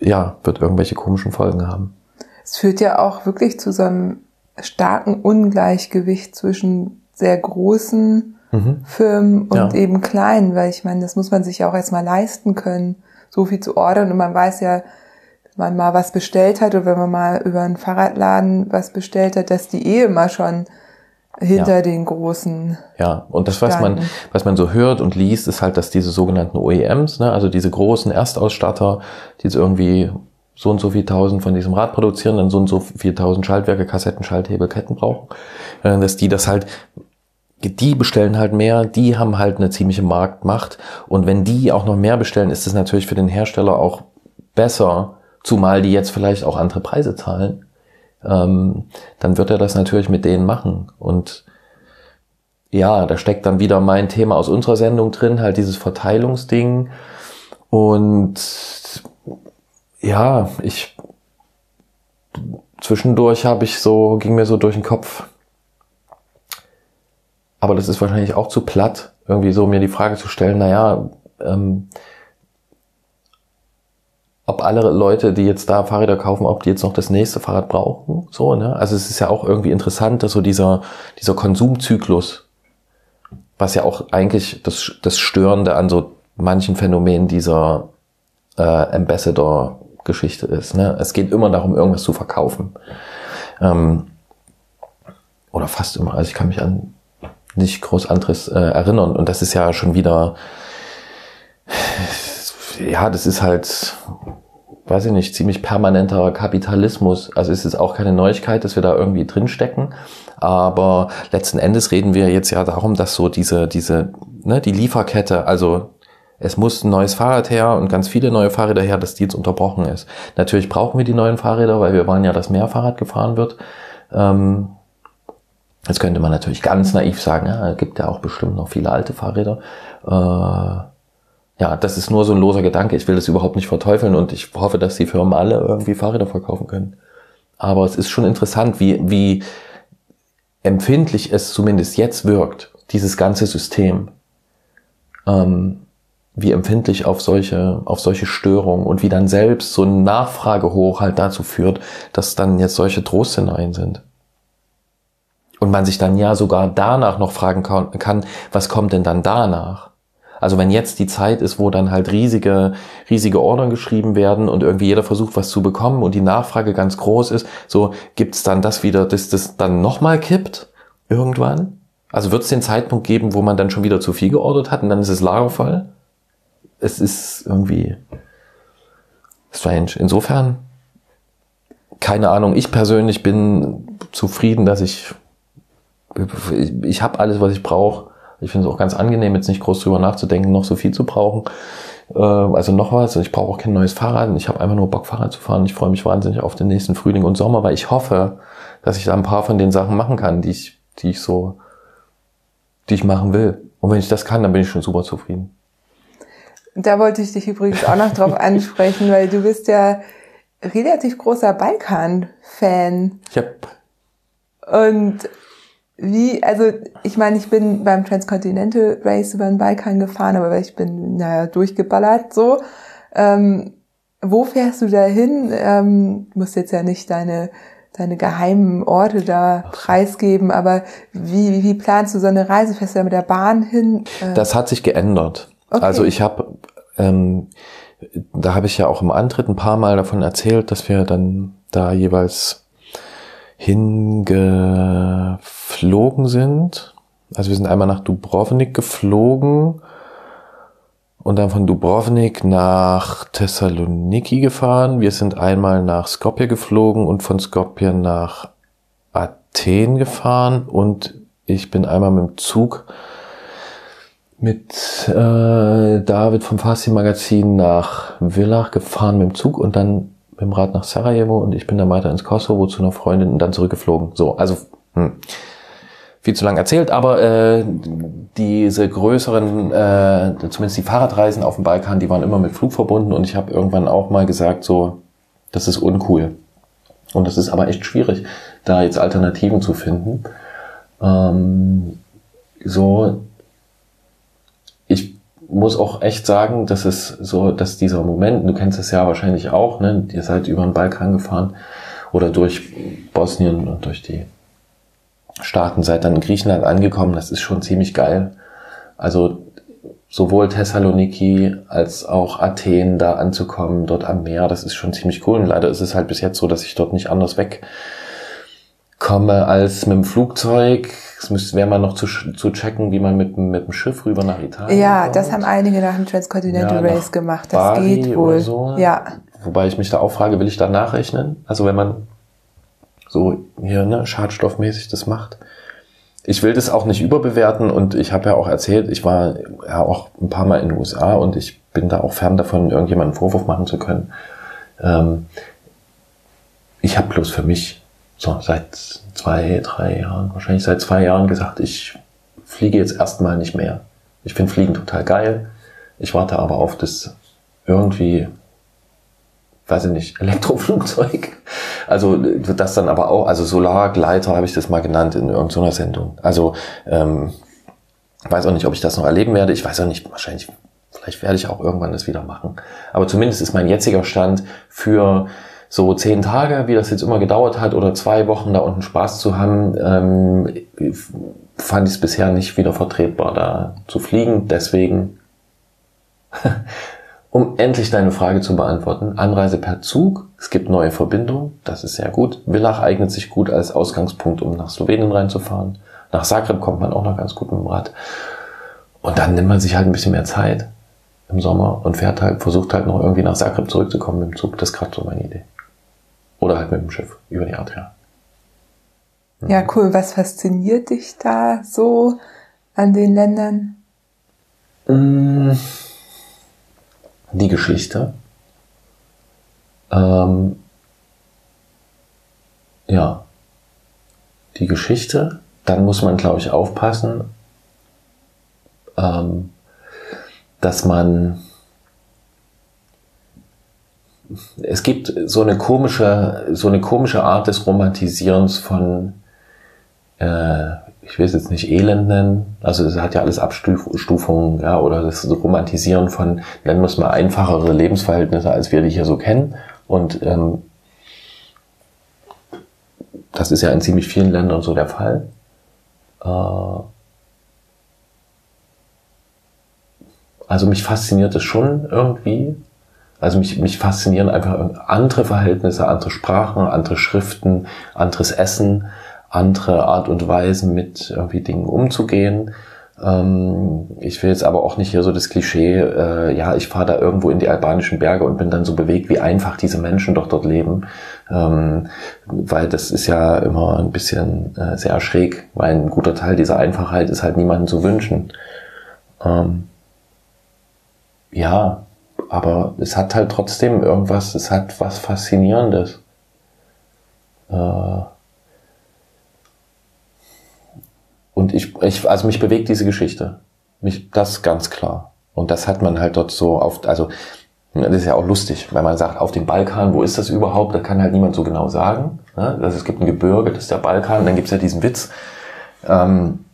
ja, wird irgendwelche komischen Folgen haben. Es führt ja auch wirklich zu so einem starken Ungleichgewicht zwischen sehr großen mhm. Firmen und ja. eben kleinen, weil ich meine, das muss man sich ja auch erstmal leisten können, so viel zu ordern. Und man weiß ja, wenn man mal was bestellt hat oder wenn man mal über einen Fahrradladen was bestellt hat, dass die eh immer schon hinter ja. den großen. Ja, und das, was man, was man so hört und liest, ist halt, dass diese sogenannten OEMs, ne, also diese großen Erstausstatter, die jetzt irgendwie so und so viel tausend von diesem Rad produzieren, dann so und so viel tausend Schaltwerke, Kassetten, Schalthebel, Ketten brauchen, äh, dass die das halt, die bestellen halt mehr, die haben halt eine ziemliche Marktmacht und wenn die auch noch mehr bestellen, ist es natürlich für den Hersteller auch besser, zumal die jetzt vielleicht auch andere Preise zahlen ähm, dann wird er das natürlich mit denen machen. Und ja, da steckt dann wieder mein Thema aus unserer Sendung drin, halt dieses Verteilungsding. Und ja, ich zwischendurch habe ich so, ging mir so durch den Kopf. Aber das ist wahrscheinlich auch zu platt, irgendwie so mir die Frage zu stellen, naja, ähm, ob alle Leute, die jetzt da Fahrräder kaufen, ob die jetzt noch das nächste Fahrrad brauchen. So, ne? Also es ist ja auch irgendwie interessant, dass so dieser, dieser Konsumzyklus, was ja auch eigentlich das, das Störende an so manchen Phänomenen dieser äh, Ambassador-Geschichte ist. Ne? Es geht immer darum, irgendwas zu verkaufen. Ähm, oder fast immer. Also ich kann mich an nicht groß anderes äh, erinnern. Und das ist ja schon wieder ja, das ist halt, weiß ich nicht, ziemlich permanenter Kapitalismus. Also es ist auch keine Neuigkeit, dass wir da irgendwie drinstecken. Aber letzten Endes reden wir jetzt ja darum, dass so diese, diese, ne, die Lieferkette, also es muss ein neues Fahrrad her und ganz viele neue Fahrräder her, dass die jetzt unterbrochen ist. Natürlich brauchen wir die neuen Fahrräder, weil wir wollen ja, dass mehr Fahrrad gefahren wird. Ähm, jetzt könnte man natürlich ganz naiv sagen, ja, es gibt ja auch bestimmt noch viele alte Fahrräder. Äh, ja, das ist nur so ein loser Gedanke. Ich will das überhaupt nicht verteufeln und ich hoffe, dass die Firmen alle irgendwie Fahrräder verkaufen können. Aber es ist schon interessant, wie, wie empfindlich es zumindest jetzt wirkt, dieses ganze System. Ähm, wie empfindlich auf solche, auf solche Störungen und wie dann selbst so ein Nachfragehoch halt dazu führt, dass dann jetzt solche Drohszenarien sind. Und man sich dann ja sogar danach noch fragen kann, was kommt denn dann danach? Also wenn jetzt die Zeit ist, wo dann halt riesige, riesige Ordern geschrieben werden und irgendwie jeder versucht, was zu bekommen und die Nachfrage ganz groß ist, so gibt's dann das wieder, dass das dann nochmal kippt irgendwann? Also wird es den Zeitpunkt geben, wo man dann schon wieder zu viel geordert hat und dann ist es lagervoll? Es ist irgendwie strange. Insofern, keine Ahnung, ich persönlich bin zufrieden, dass ich, ich, ich habe alles, was ich brauche ich finde es auch ganz angenehm, jetzt nicht groß drüber nachzudenken, noch so viel zu brauchen. Äh, also noch was, ich brauche auch kein neues Fahrrad. Ich habe einfach nur Bock, Fahrrad zu fahren. Ich freue mich wahnsinnig auf den nächsten Frühling und Sommer, weil ich hoffe, dass ich da ein paar von den Sachen machen kann, die ich, die ich so, die ich machen will. Und wenn ich das kann, dann bin ich schon super zufrieden. Da wollte ich dich übrigens auch noch drauf [LAUGHS] ansprechen, weil du bist ja relativ großer Balkan-Fan. Hab und wie, also ich meine, ich bin beim Transcontinental Race über den Balkan gefahren, aber ich bin, naja, durchgeballert so. Ähm, wo fährst du da hin? Ähm, du musst jetzt ja nicht deine, deine geheimen Orte da preisgeben, aber wie, wie planst du so eine Reise? Fährst du da mit der Bahn hin? Äh, das hat sich geändert. Okay. Also ich habe ähm, da habe ich ja auch im Antritt ein paar Mal davon erzählt, dass wir dann da jeweils hingeflogen sind. Also wir sind einmal nach Dubrovnik geflogen und dann von Dubrovnik nach Thessaloniki gefahren. Wir sind einmal nach Skopje geflogen und von Skopje nach Athen gefahren und ich bin einmal mit dem Zug mit äh, David vom Fasti Magazin nach Villach gefahren mit dem Zug und dann mit dem Rad nach Sarajevo und ich bin dann weiter ins Kosovo zu einer Freundin und dann zurückgeflogen. So, also hm, viel zu lang erzählt, aber äh, diese größeren, äh, zumindest die Fahrradreisen auf dem Balkan, die waren immer mit Flug verbunden und ich habe irgendwann auch mal gesagt, so, das ist uncool. Und das ist aber echt schwierig, da jetzt Alternativen zu finden. Ähm, so, muss auch echt sagen, dass es so, dass dieser Moment, du kennst es ja wahrscheinlich auch, ne? Ihr seid über den Balkan gefahren oder durch Bosnien und durch die Staaten, seid dann in Griechenland angekommen. Das ist schon ziemlich geil. Also sowohl Thessaloniki als auch Athen da anzukommen, dort am Meer, das ist schon ziemlich cool. Und leider ist es halt bis jetzt so, dass ich dort nicht anders wegkomme als mit dem Flugzeug. Es müsste wäre mal noch zu, zu checken, wie man mit, mit dem Schiff rüber nach Italien Ja, kommt. das haben einige nach dem Transcontinental Ja, Race gemacht. Das Bari geht wohl. so. Ja. Wobei ich mich da auch frage, will ich da nachrechnen? Also wenn man so hier ne, schadstoffmäßig das macht. Ich will das auch nicht überbewerten und ich habe ja auch erzählt, ich war ja auch ein paar Mal in den USA und ich bin da auch fern davon, irgendjemanden Vorwurf machen zu können. Ähm, ich habe bloß für mich so seit zwei, drei Jahren, wahrscheinlich seit zwei Jahren gesagt, ich fliege jetzt erstmal nicht mehr. Ich finde Fliegen total geil. Ich warte aber auf das irgendwie weiß ich nicht, [LAUGHS] Elektroflugzeug. Also das dann aber auch, also Solargleiter habe ich das mal genannt in irgendeiner Sendung. Also ähm, weiß auch nicht, ob ich das noch erleben werde. Ich weiß auch nicht, wahrscheinlich, vielleicht werde ich auch irgendwann das wieder machen. Aber zumindest ist mein jetziger Stand für so zehn Tage, wie das jetzt immer gedauert hat, oder zwei Wochen da unten Spaß zu haben, ähm, fand ich es bisher nicht wieder vertretbar, da zu fliegen. Deswegen [LAUGHS] um endlich deine Frage zu beantworten, Anreise per Zug, es gibt neue Verbindungen, das ist sehr gut. Villach eignet sich gut als Ausgangspunkt, um nach Slowenien reinzufahren. Nach Zagreb kommt man auch noch ganz gut mit dem Rad. Und dann nimmt man sich halt ein bisschen mehr Zeit im Sommer und fährt halt, versucht halt noch irgendwie nach Zagreb zurückzukommen mit dem Zug. Das ist gerade so meine Idee. Oder halt mit dem Schiff über die Adria. Ja, cool. Was fasziniert dich da so an den Ländern? Mm, Die Geschichte. Ähm, ja. Die Geschichte. Dann muss man, glaube ich, aufpassen, ähm, dass man es gibt so eine komische, so eine komische Art des Romantisierens von, äh, ich will es jetzt nicht Elend nennen, also es hat ja alles Abstufungen, ja, oder das Romantisieren von, nennen wir es mal einfachere Lebensverhältnisse, als wir die hier so kennen. Und ähm, das ist ja in ziemlich vielen Ländern so der Fall. Äh, also mich fasziniert es schon irgendwie. Also mich, mich faszinieren einfach andere Verhältnisse, andere Sprachen, andere Schriften, anderes Essen, andere Art und Weisen mit irgendwie Dingen umzugehen. Ähm, ich will jetzt aber auch nicht hier so das Klischee, äh, ja, ich fahre da irgendwo in die albanischen Berge und bin dann so bewegt, wie einfach diese Menschen doch dort leben. Ähm, weil das ist ja immer ein bisschen äh, sehr schräg, weil ein guter Teil dieser Einfachheit ist halt niemandem zu wünschen. Ähm, ja, aber es hat halt trotzdem irgendwas, es hat was Faszinierendes. Äh und ich, ich, also mich bewegt diese Geschichte. Mich, das ganz klar. Und das hat man halt dort so oft, also, das ist ja auch lustig, wenn man sagt, auf dem Balkan, wo ist das überhaupt? Da kann halt niemand so genau sagen. Ne? Also es gibt ein Gebirge, das ist der Balkan, dann gibt's ja diesen Witz, ähm,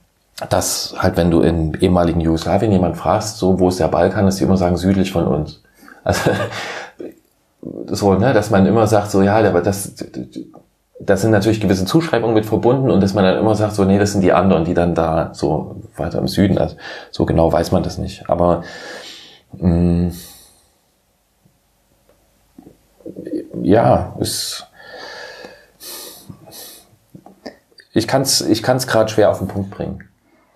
dass halt, wenn du in ehemaligen Jugoslawien jemand fragst, so, wo ist der Balkan, dass die immer sagen, südlich von uns. Also [LAUGHS] so, ne, dass man immer sagt, so ja, aber das, das sind natürlich gewisse Zuschreibungen mit verbunden und dass man dann immer sagt, so nee, das sind die anderen, die dann da so weiter im Süden, also so genau weiß man das nicht. Aber mh, ja, ist ich kann's, ich kann's gerade schwer auf den Punkt bringen.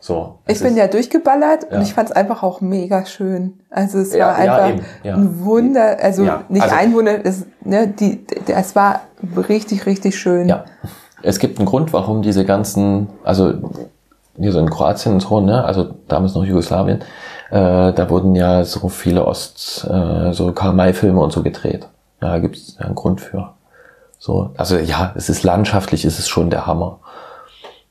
So, ich bin ja durchgeballert ja. und ich fand es einfach auch mega schön. Also es ja, war einfach ja, ein Wunder, also nicht also, ein Wunder, es, ne, die, es war richtig, richtig schön. Ja. Es gibt einen Grund, warum diese ganzen, also hier so in Kroatien und so, ne, also damals noch Jugoslawien, äh, da wurden ja so viele Ost, äh, so Karl-May-Filme und so gedreht. Da gibt es einen Grund für. So, also ja, es ist landschaftlich, es ist schon der Hammer.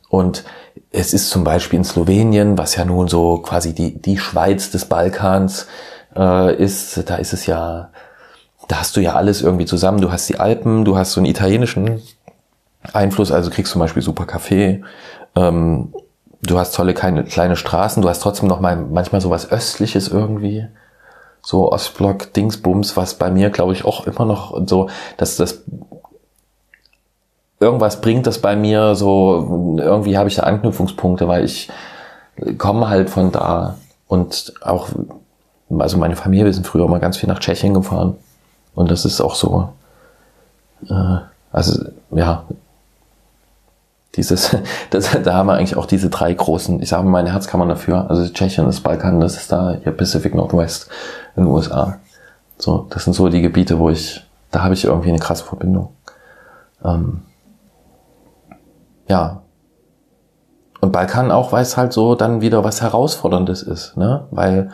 Und es ist zum Beispiel in Slowenien, was ja nun so quasi die, die Schweiz des Balkans äh, ist, da ist es ja, da hast du ja alles irgendwie zusammen. Du hast die Alpen, du hast so einen italienischen Einfluss, also kriegst zum Beispiel super Kaffee, ähm, du hast tolle kleine, kleine Straßen, du hast trotzdem noch mal manchmal so was Östliches irgendwie. So Ostblock, Dingsbums, was bei mir, glaube ich, auch immer noch so, dass das irgendwas bringt das bei mir so, irgendwie habe ich da Anknüpfungspunkte, weil ich komme halt von da und auch, also meine Familie, wir sind früher immer ganz viel nach Tschechien gefahren und das ist auch so, äh, also ja, dieses, [LAUGHS] das, da haben wir eigentlich auch diese drei großen, ich sage mal, meine Herzkammern dafür, also Tschechien, das Balkan, das ist da hier Pacific Northwest in den USA. So, das sind so die Gebiete, wo ich, da habe ich irgendwie eine krasse Verbindung. Ähm, ja. Und Balkan auch, weil es halt so dann wieder was Herausforderndes ist, ne? Weil,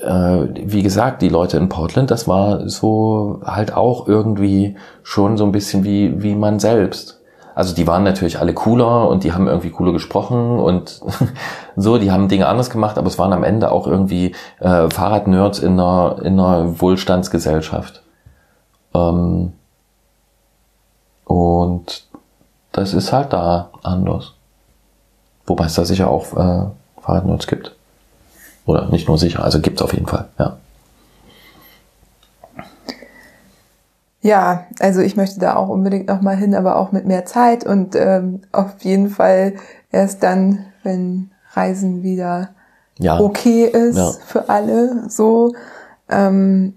äh, wie gesagt, die Leute in Portland, das war so halt auch irgendwie schon so ein bisschen wie, wie man selbst. Also die waren natürlich alle cooler und die haben irgendwie cooler gesprochen und [LAUGHS] so, die haben Dinge anders gemacht, aber es waren am Ende auch irgendwie äh, Fahrradnerds in einer, in einer Wohlstandsgesellschaft. Ähm, und das ist halt da anders. Wobei es da sicher auch äh, Fahrradnerds gibt. Oder nicht nur sicher, also gibt's auf jeden Fall, ja. Ja, also ich möchte da auch unbedingt nochmal hin, aber auch mit mehr Zeit und ähm, auf jeden Fall erst dann, wenn Reisen wieder ja. okay ist ja. für alle, so. Ähm,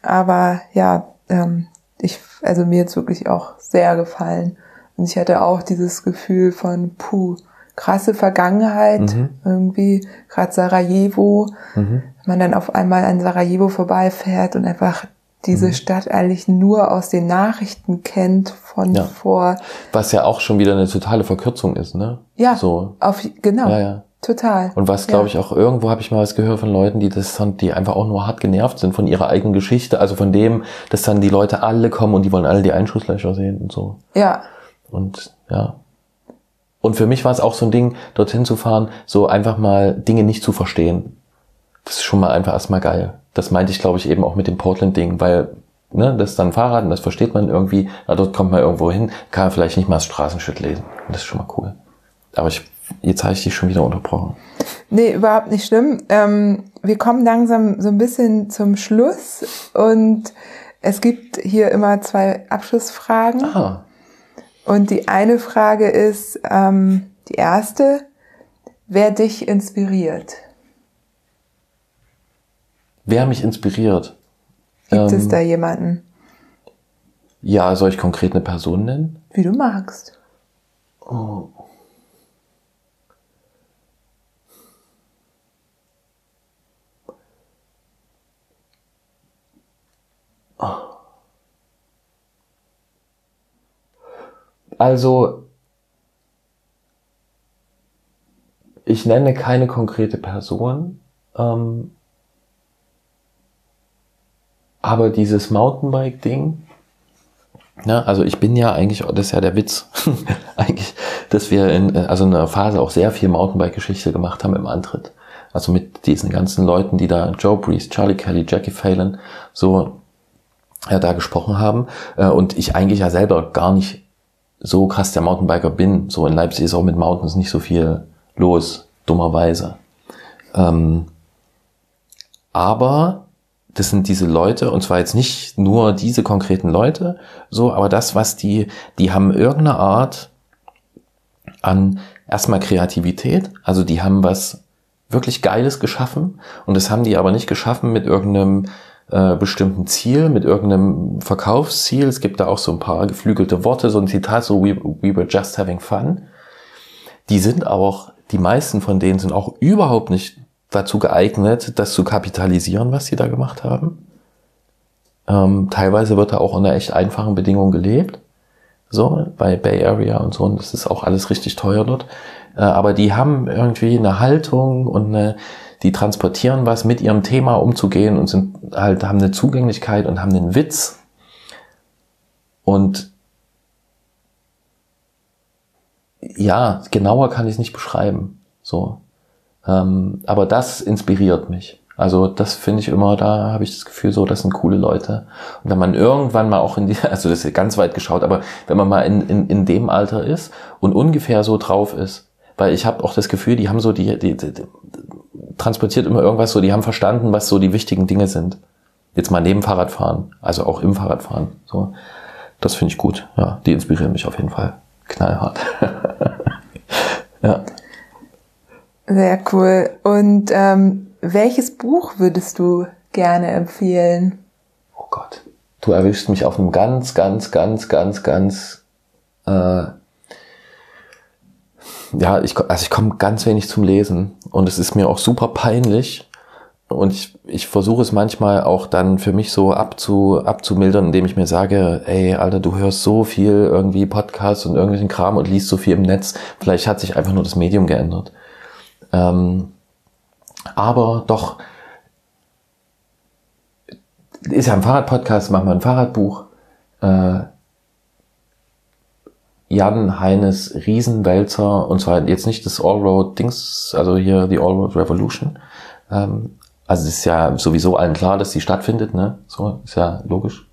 aber ja, ähm, ich, also mir jetzt wirklich auch sehr gefallen. Und ich hatte auch dieses Gefühl von, puh, krasse Vergangenheit, mhm. irgendwie, gerade Sarajevo, mhm. man dann auf einmal an Sarajevo vorbeifährt und einfach diese mhm. Stadt eigentlich nur aus den Nachrichten kennt von ja. vor. Was ja auch schon wieder eine totale Verkürzung ist, ne? Ja. So. Auf, genau. Ja, ja. Total. Und was, glaube ich, auch irgendwo habe ich mal was gehört von Leuten, die das die einfach auch nur hart genervt sind von ihrer eigenen Geschichte, also von dem, dass dann die Leute alle kommen und die wollen alle die Einschusslöcher sehen und so. Ja. Und ja. Und für mich war es auch so ein Ding, dorthin zu fahren, so einfach mal Dinge nicht zu verstehen. Das ist schon mal einfach erstmal geil. Das meinte ich, glaube ich, eben auch mit dem Portland-Ding, weil ne, das ist dann Fahrrad und das versteht man irgendwie. Na, dort kommt man irgendwo hin, kann man vielleicht nicht mal das Straßenschild lesen. Und das ist schon mal cool. Aber ich, jetzt habe ich dich schon wieder unterbrochen. Nee, überhaupt nicht schlimm. Ähm, wir kommen langsam so ein bisschen zum Schluss und es gibt hier immer zwei Abschlussfragen. Aha. Und die eine Frage ist, ähm, die erste, wer dich inspiriert? Wer mich inspiriert? Gibt ähm, es da jemanden? Ja, soll ich konkret eine Person nennen? Wie du magst. Oh. Also, ich nenne keine konkrete Person, ähm, aber dieses Mountainbike-Ding, ne, also ich bin ja eigentlich, das ist ja der Witz, [LAUGHS] eigentlich, dass wir in also in einer Phase auch sehr viel Mountainbike-Geschichte gemacht haben im Antritt. Also mit diesen ganzen Leuten, die da, Joe Breeze, Charlie Kelly, Jackie Phelan, so ja, da gesprochen haben. Äh, und ich eigentlich ja selber gar nicht so krass der Mountainbiker bin. So in Leipzig ist auch mit Mountains nicht so viel los, dummerweise. Ähm, aber das sind diese Leute, und zwar jetzt nicht nur diese konkreten Leute, so, aber das, was die, die haben irgendeine Art an erstmal Kreativität, also die haben was wirklich Geiles geschaffen und das haben die aber nicht geschaffen mit irgendeinem äh, bestimmten Ziel, mit irgendeinem Verkaufsziel. Es gibt da auch so ein paar geflügelte Worte, so ein Zitat, so we, we were just having fun. Die sind auch, die meisten von denen sind auch überhaupt nicht dazu geeignet, das zu kapitalisieren, was sie da gemacht haben. Ähm, teilweise wird da auch unter echt einfachen Bedingungen gelebt. So, bei Bay Area und so, und das ist auch alles richtig teuer dort. Äh, aber die haben irgendwie eine Haltung und eine, die transportieren was mit ihrem Thema umzugehen und sind halt, haben eine Zugänglichkeit und haben einen Witz. Und ja, genauer kann ich es nicht beschreiben. So. Ähm, aber das inspiriert mich. Also das finde ich immer, da habe ich das Gefühl, so, das sind coole Leute. Und wenn man irgendwann mal auch in die, [LAUGHS] also das ist ganz weit geschaut, aber wenn man mal in, in, in dem Alter ist und ungefähr so drauf ist, weil ich habe auch das Gefühl, die haben so die, die, die, die transportiert immer irgendwas so, die haben verstanden, was so die wichtigen Dinge sind. Jetzt mal neben Fahrradfahren, also auch im Fahrradfahren. So, das finde ich gut. Ja, die inspirieren mich auf jeden Fall knallhart. [LAUGHS] ja. Sehr cool. Und ähm, welches Buch würdest du gerne empfehlen? Oh Gott, du erwischst mich auf einem ganz, ganz, ganz, ganz, ganz äh, ja, ich, also ich komme ganz wenig zum Lesen und es ist mir auch super peinlich. Und ich, ich versuche es manchmal auch dann für mich so abzu, abzumildern, indem ich mir sage, ey, Alter, du hörst so viel irgendwie Podcasts und irgendwelchen Kram und liest so viel im Netz. Vielleicht hat sich einfach nur das Medium geändert. Ähm, aber doch, ist ja ein Fahrradpodcast, machen wir ein Fahrradbuch. Äh, Jan Heines Riesenwälzer, und zwar jetzt nicht das Allroad-Dings, also hier die Allroad Revolution. Ähm, also es ist ja sowieso allen klar, dass die stattfindet, ne? So, ist ja logisch.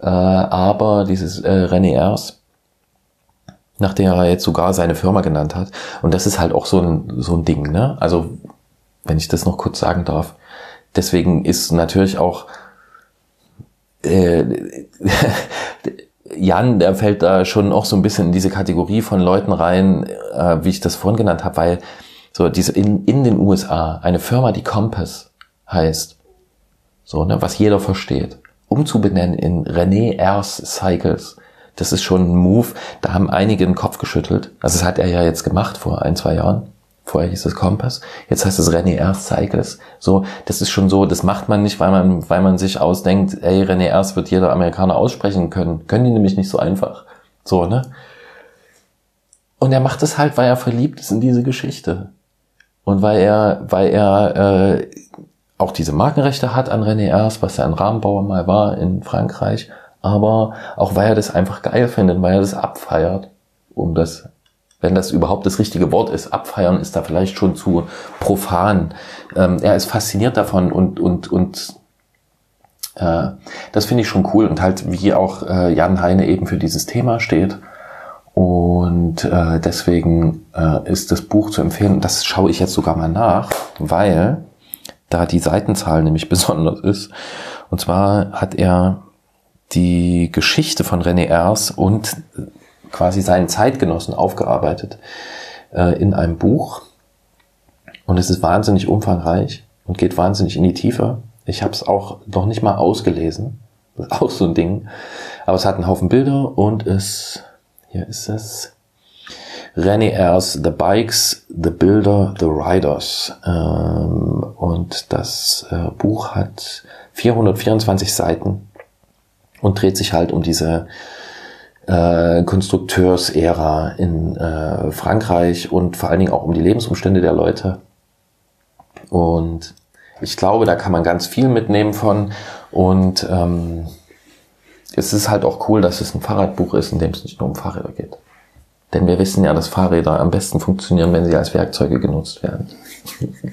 Äh, aber dieses äh, René Ers, nach der er jetzt sogar seine Firma genannt hat. Und das ist halt auch so ein, so ein Ding, ne? Also, wenn ich das noch kurz sagen darf. Deswegen ist natürlich auch äh, [LAUGHS] Jan, der fällt da schon auch so ein bisschen in diese Kategorie von Leuten rein, äh, wie ich das vorhin genannt habe, weil so diese in, in den USA eine Firma, die Compass heißt, so, ne, was jeder versteht, umzubenennen in René Ers Cycles, das ist schon ein Move, da haben einige den Kopf geschüttelt. Also das hat er ja jetzt gemacht vor ein, zwei Jahren. Vorher hieß es Kompass, jetzt heißt es René Ers Cycles. So, das ist schon so, das macht man nicht, weil man, weil man sich ausdenkt, ey, René Ers wird jeder Amerikaner aussprechen können. Können die nämlich nicht so einfach. So, ne? Und er macht es halt, weil er verliebt ist in diese Geschichte. Und weil er, weil er äh, auch diese Markenrechte hat an René Ers, was er ein Rahmenbauer mal war in Frankreich, aber auch weil er das einfach geil findet, weil er das abfeiert, um das wenn das überhaupt das richtige Wort ist. Abfeiern ist da vielleicht schon zu profan. Ähm, er ist fasziniert davon und, und, und äh, das finde ich schon cool und halt wie auch äh, Jan Heine eben für dieses Thema steht. Und äh, deswegen äh, ist das Buch zu empfehlen. Das schaue ich jetzt sogar mal nach, weil da die Seitenzahl nämlich [LAUGHS] besonders ist. Und zwar hat er die Geschichte von René Ers und quasi seinen Zeitgenossen aufgearbeitet äh, in einem Buch. Und es ist wahnsinnig umfangreich und geht wahnsinnig in die Tiefe. Ich habe es auch noch nicht mal ausgelesen. Das ist [LAUGHS] auch so ein Ding. Aber es hat einen Haufen Bilder und es, hier ist es, René Ers, The Bikes, The Builder, The Riders. Ähm, und das äh, Buch hat 424 Seiten und dreht sich halt um diese äh, Konstrukteursära in äh, Frankreich und vor allen Dingen auch um die Lebensumstände der Leute. Und ich glaube, da kann man ganz viel mitnehmen von. Und ähm, es ist halt auch cool, dass es ein Fahrradbuch ist, in dem es nicht nur um Fahrräder geht. Denn wir wissen ja, dass Fahrräder am besten funktionieren, wenn sie als Werkzeuge genutzt werden. [LAUGHS]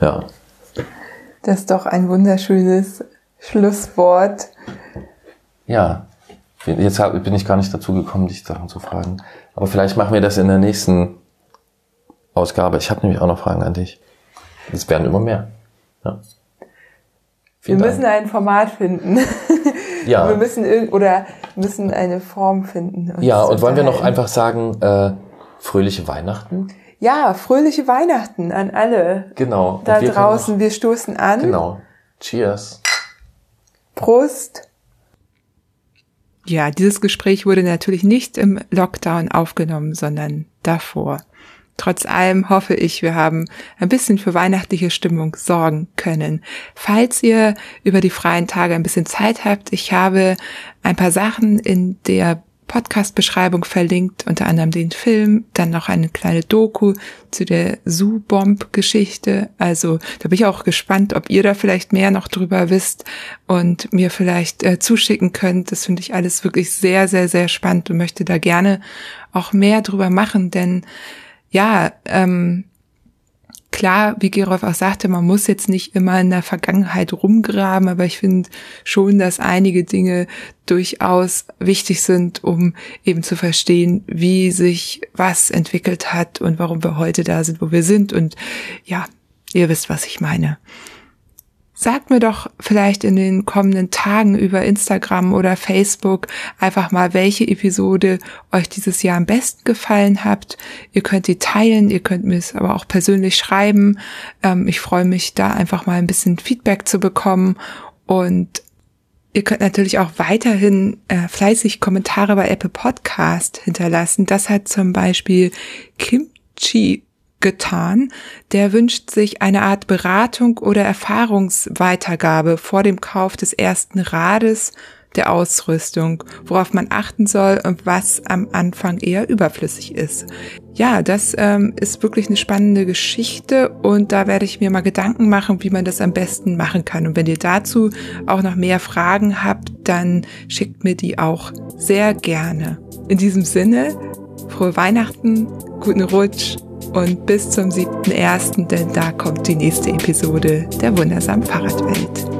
ja. Das ist doch ein wunderschönes Schlusswort. Ja, Jetzt bin ich gar nicht dazu gekommen, dich Sachen zu fragen. Aber vielleicht machen wir das in der nächsten Ausgabe. Ich habe nämlich auch noch Fragen an dich. Es werden immer mehr. Ja. wir Dank. müssen ein Format finden. [LAUGHS] Ja. wir müssen oder müssen eine Form finden. Ja, und wollen wir noch einfach sagen, äh, fröhliche Weihnachten? Ja, fröhliche Weihnachten an alle. Genau. Da draußen. wir stoßen an. Genau. Cheers. Prost. Ja, dieses Gespräch wurde natürlich nicht im Lockdown aufgenommen, sondern davor. Trotz allem hoffe ich, wir haben ein bisschen für weihnachtliche Stimmung sorgen können. Falls ihr über die freien Tage ein bisschen Zeit habt, ich habe ein paar Sachen in der Podcast-Beschreibung verlinkt, unter anderem den Film, dann noch eine kleine Doku zu der Zoo-Bomb-Geschichte. Also da bin ich auch gespannt, ob ihr da vielleicht mehr noch drüber wisst und mir vielleicht äh, zuschicken könnt. Das finde ich alles wirklich sehr, sehr, sehr spannend und möchte da gerne auch mehr drüber machen, denn ja, ähm, klar, wie Gerolf auch sagte, man muss jetzt nicht immer in der Vergangenheit rumgraben, aber ich finde schon, dass einige Dinge durchaus wichtig sind, um eben zu verstehen, wie sich was entwickelt hat und warum wir heute da sind, wo wir sind. Und ja, ihr wisst, was ich meine. Sagt mir doch vielleicht in den kommenden Tagen über Instagram oder Facebook einfach mal, welche Episode euch dieses Jahr am besten gefallen habt. Ihr könnt die teilen, ihr könnt mir es aber auch persönlich schreiben. Ähm, ich freue mich da einfach mal ein bisschen Feedback zu bekommen und Ihr könnt natürlich auch weiterhin äh, fleißig Kommentare bei Apple Podcast hinterlassen. Das hat zum Beispiel Kimchi getan, der wünscht sich eine Art Beratung oder Erfahrungsweitergabe vor dem Kauf des ersten Rades der Ausrüstung, worauf man achten soll und was am Anfang eher überflüssig ist. Ja, das ähm, ist wirklich eine spannende Geschichte und da werde ich mir mal Gedanken machen, wie man das am besten machen kann. Und wenn ihr dazu auch noch mehr Fragen habt, dann schickt mir die auch sehr gerne. In diesem Sinne, frohe Weihnachten, guten Rutsch und bis zum 7.1., denn da kommt die nächste Episode der wundersamen Fahrradwelt.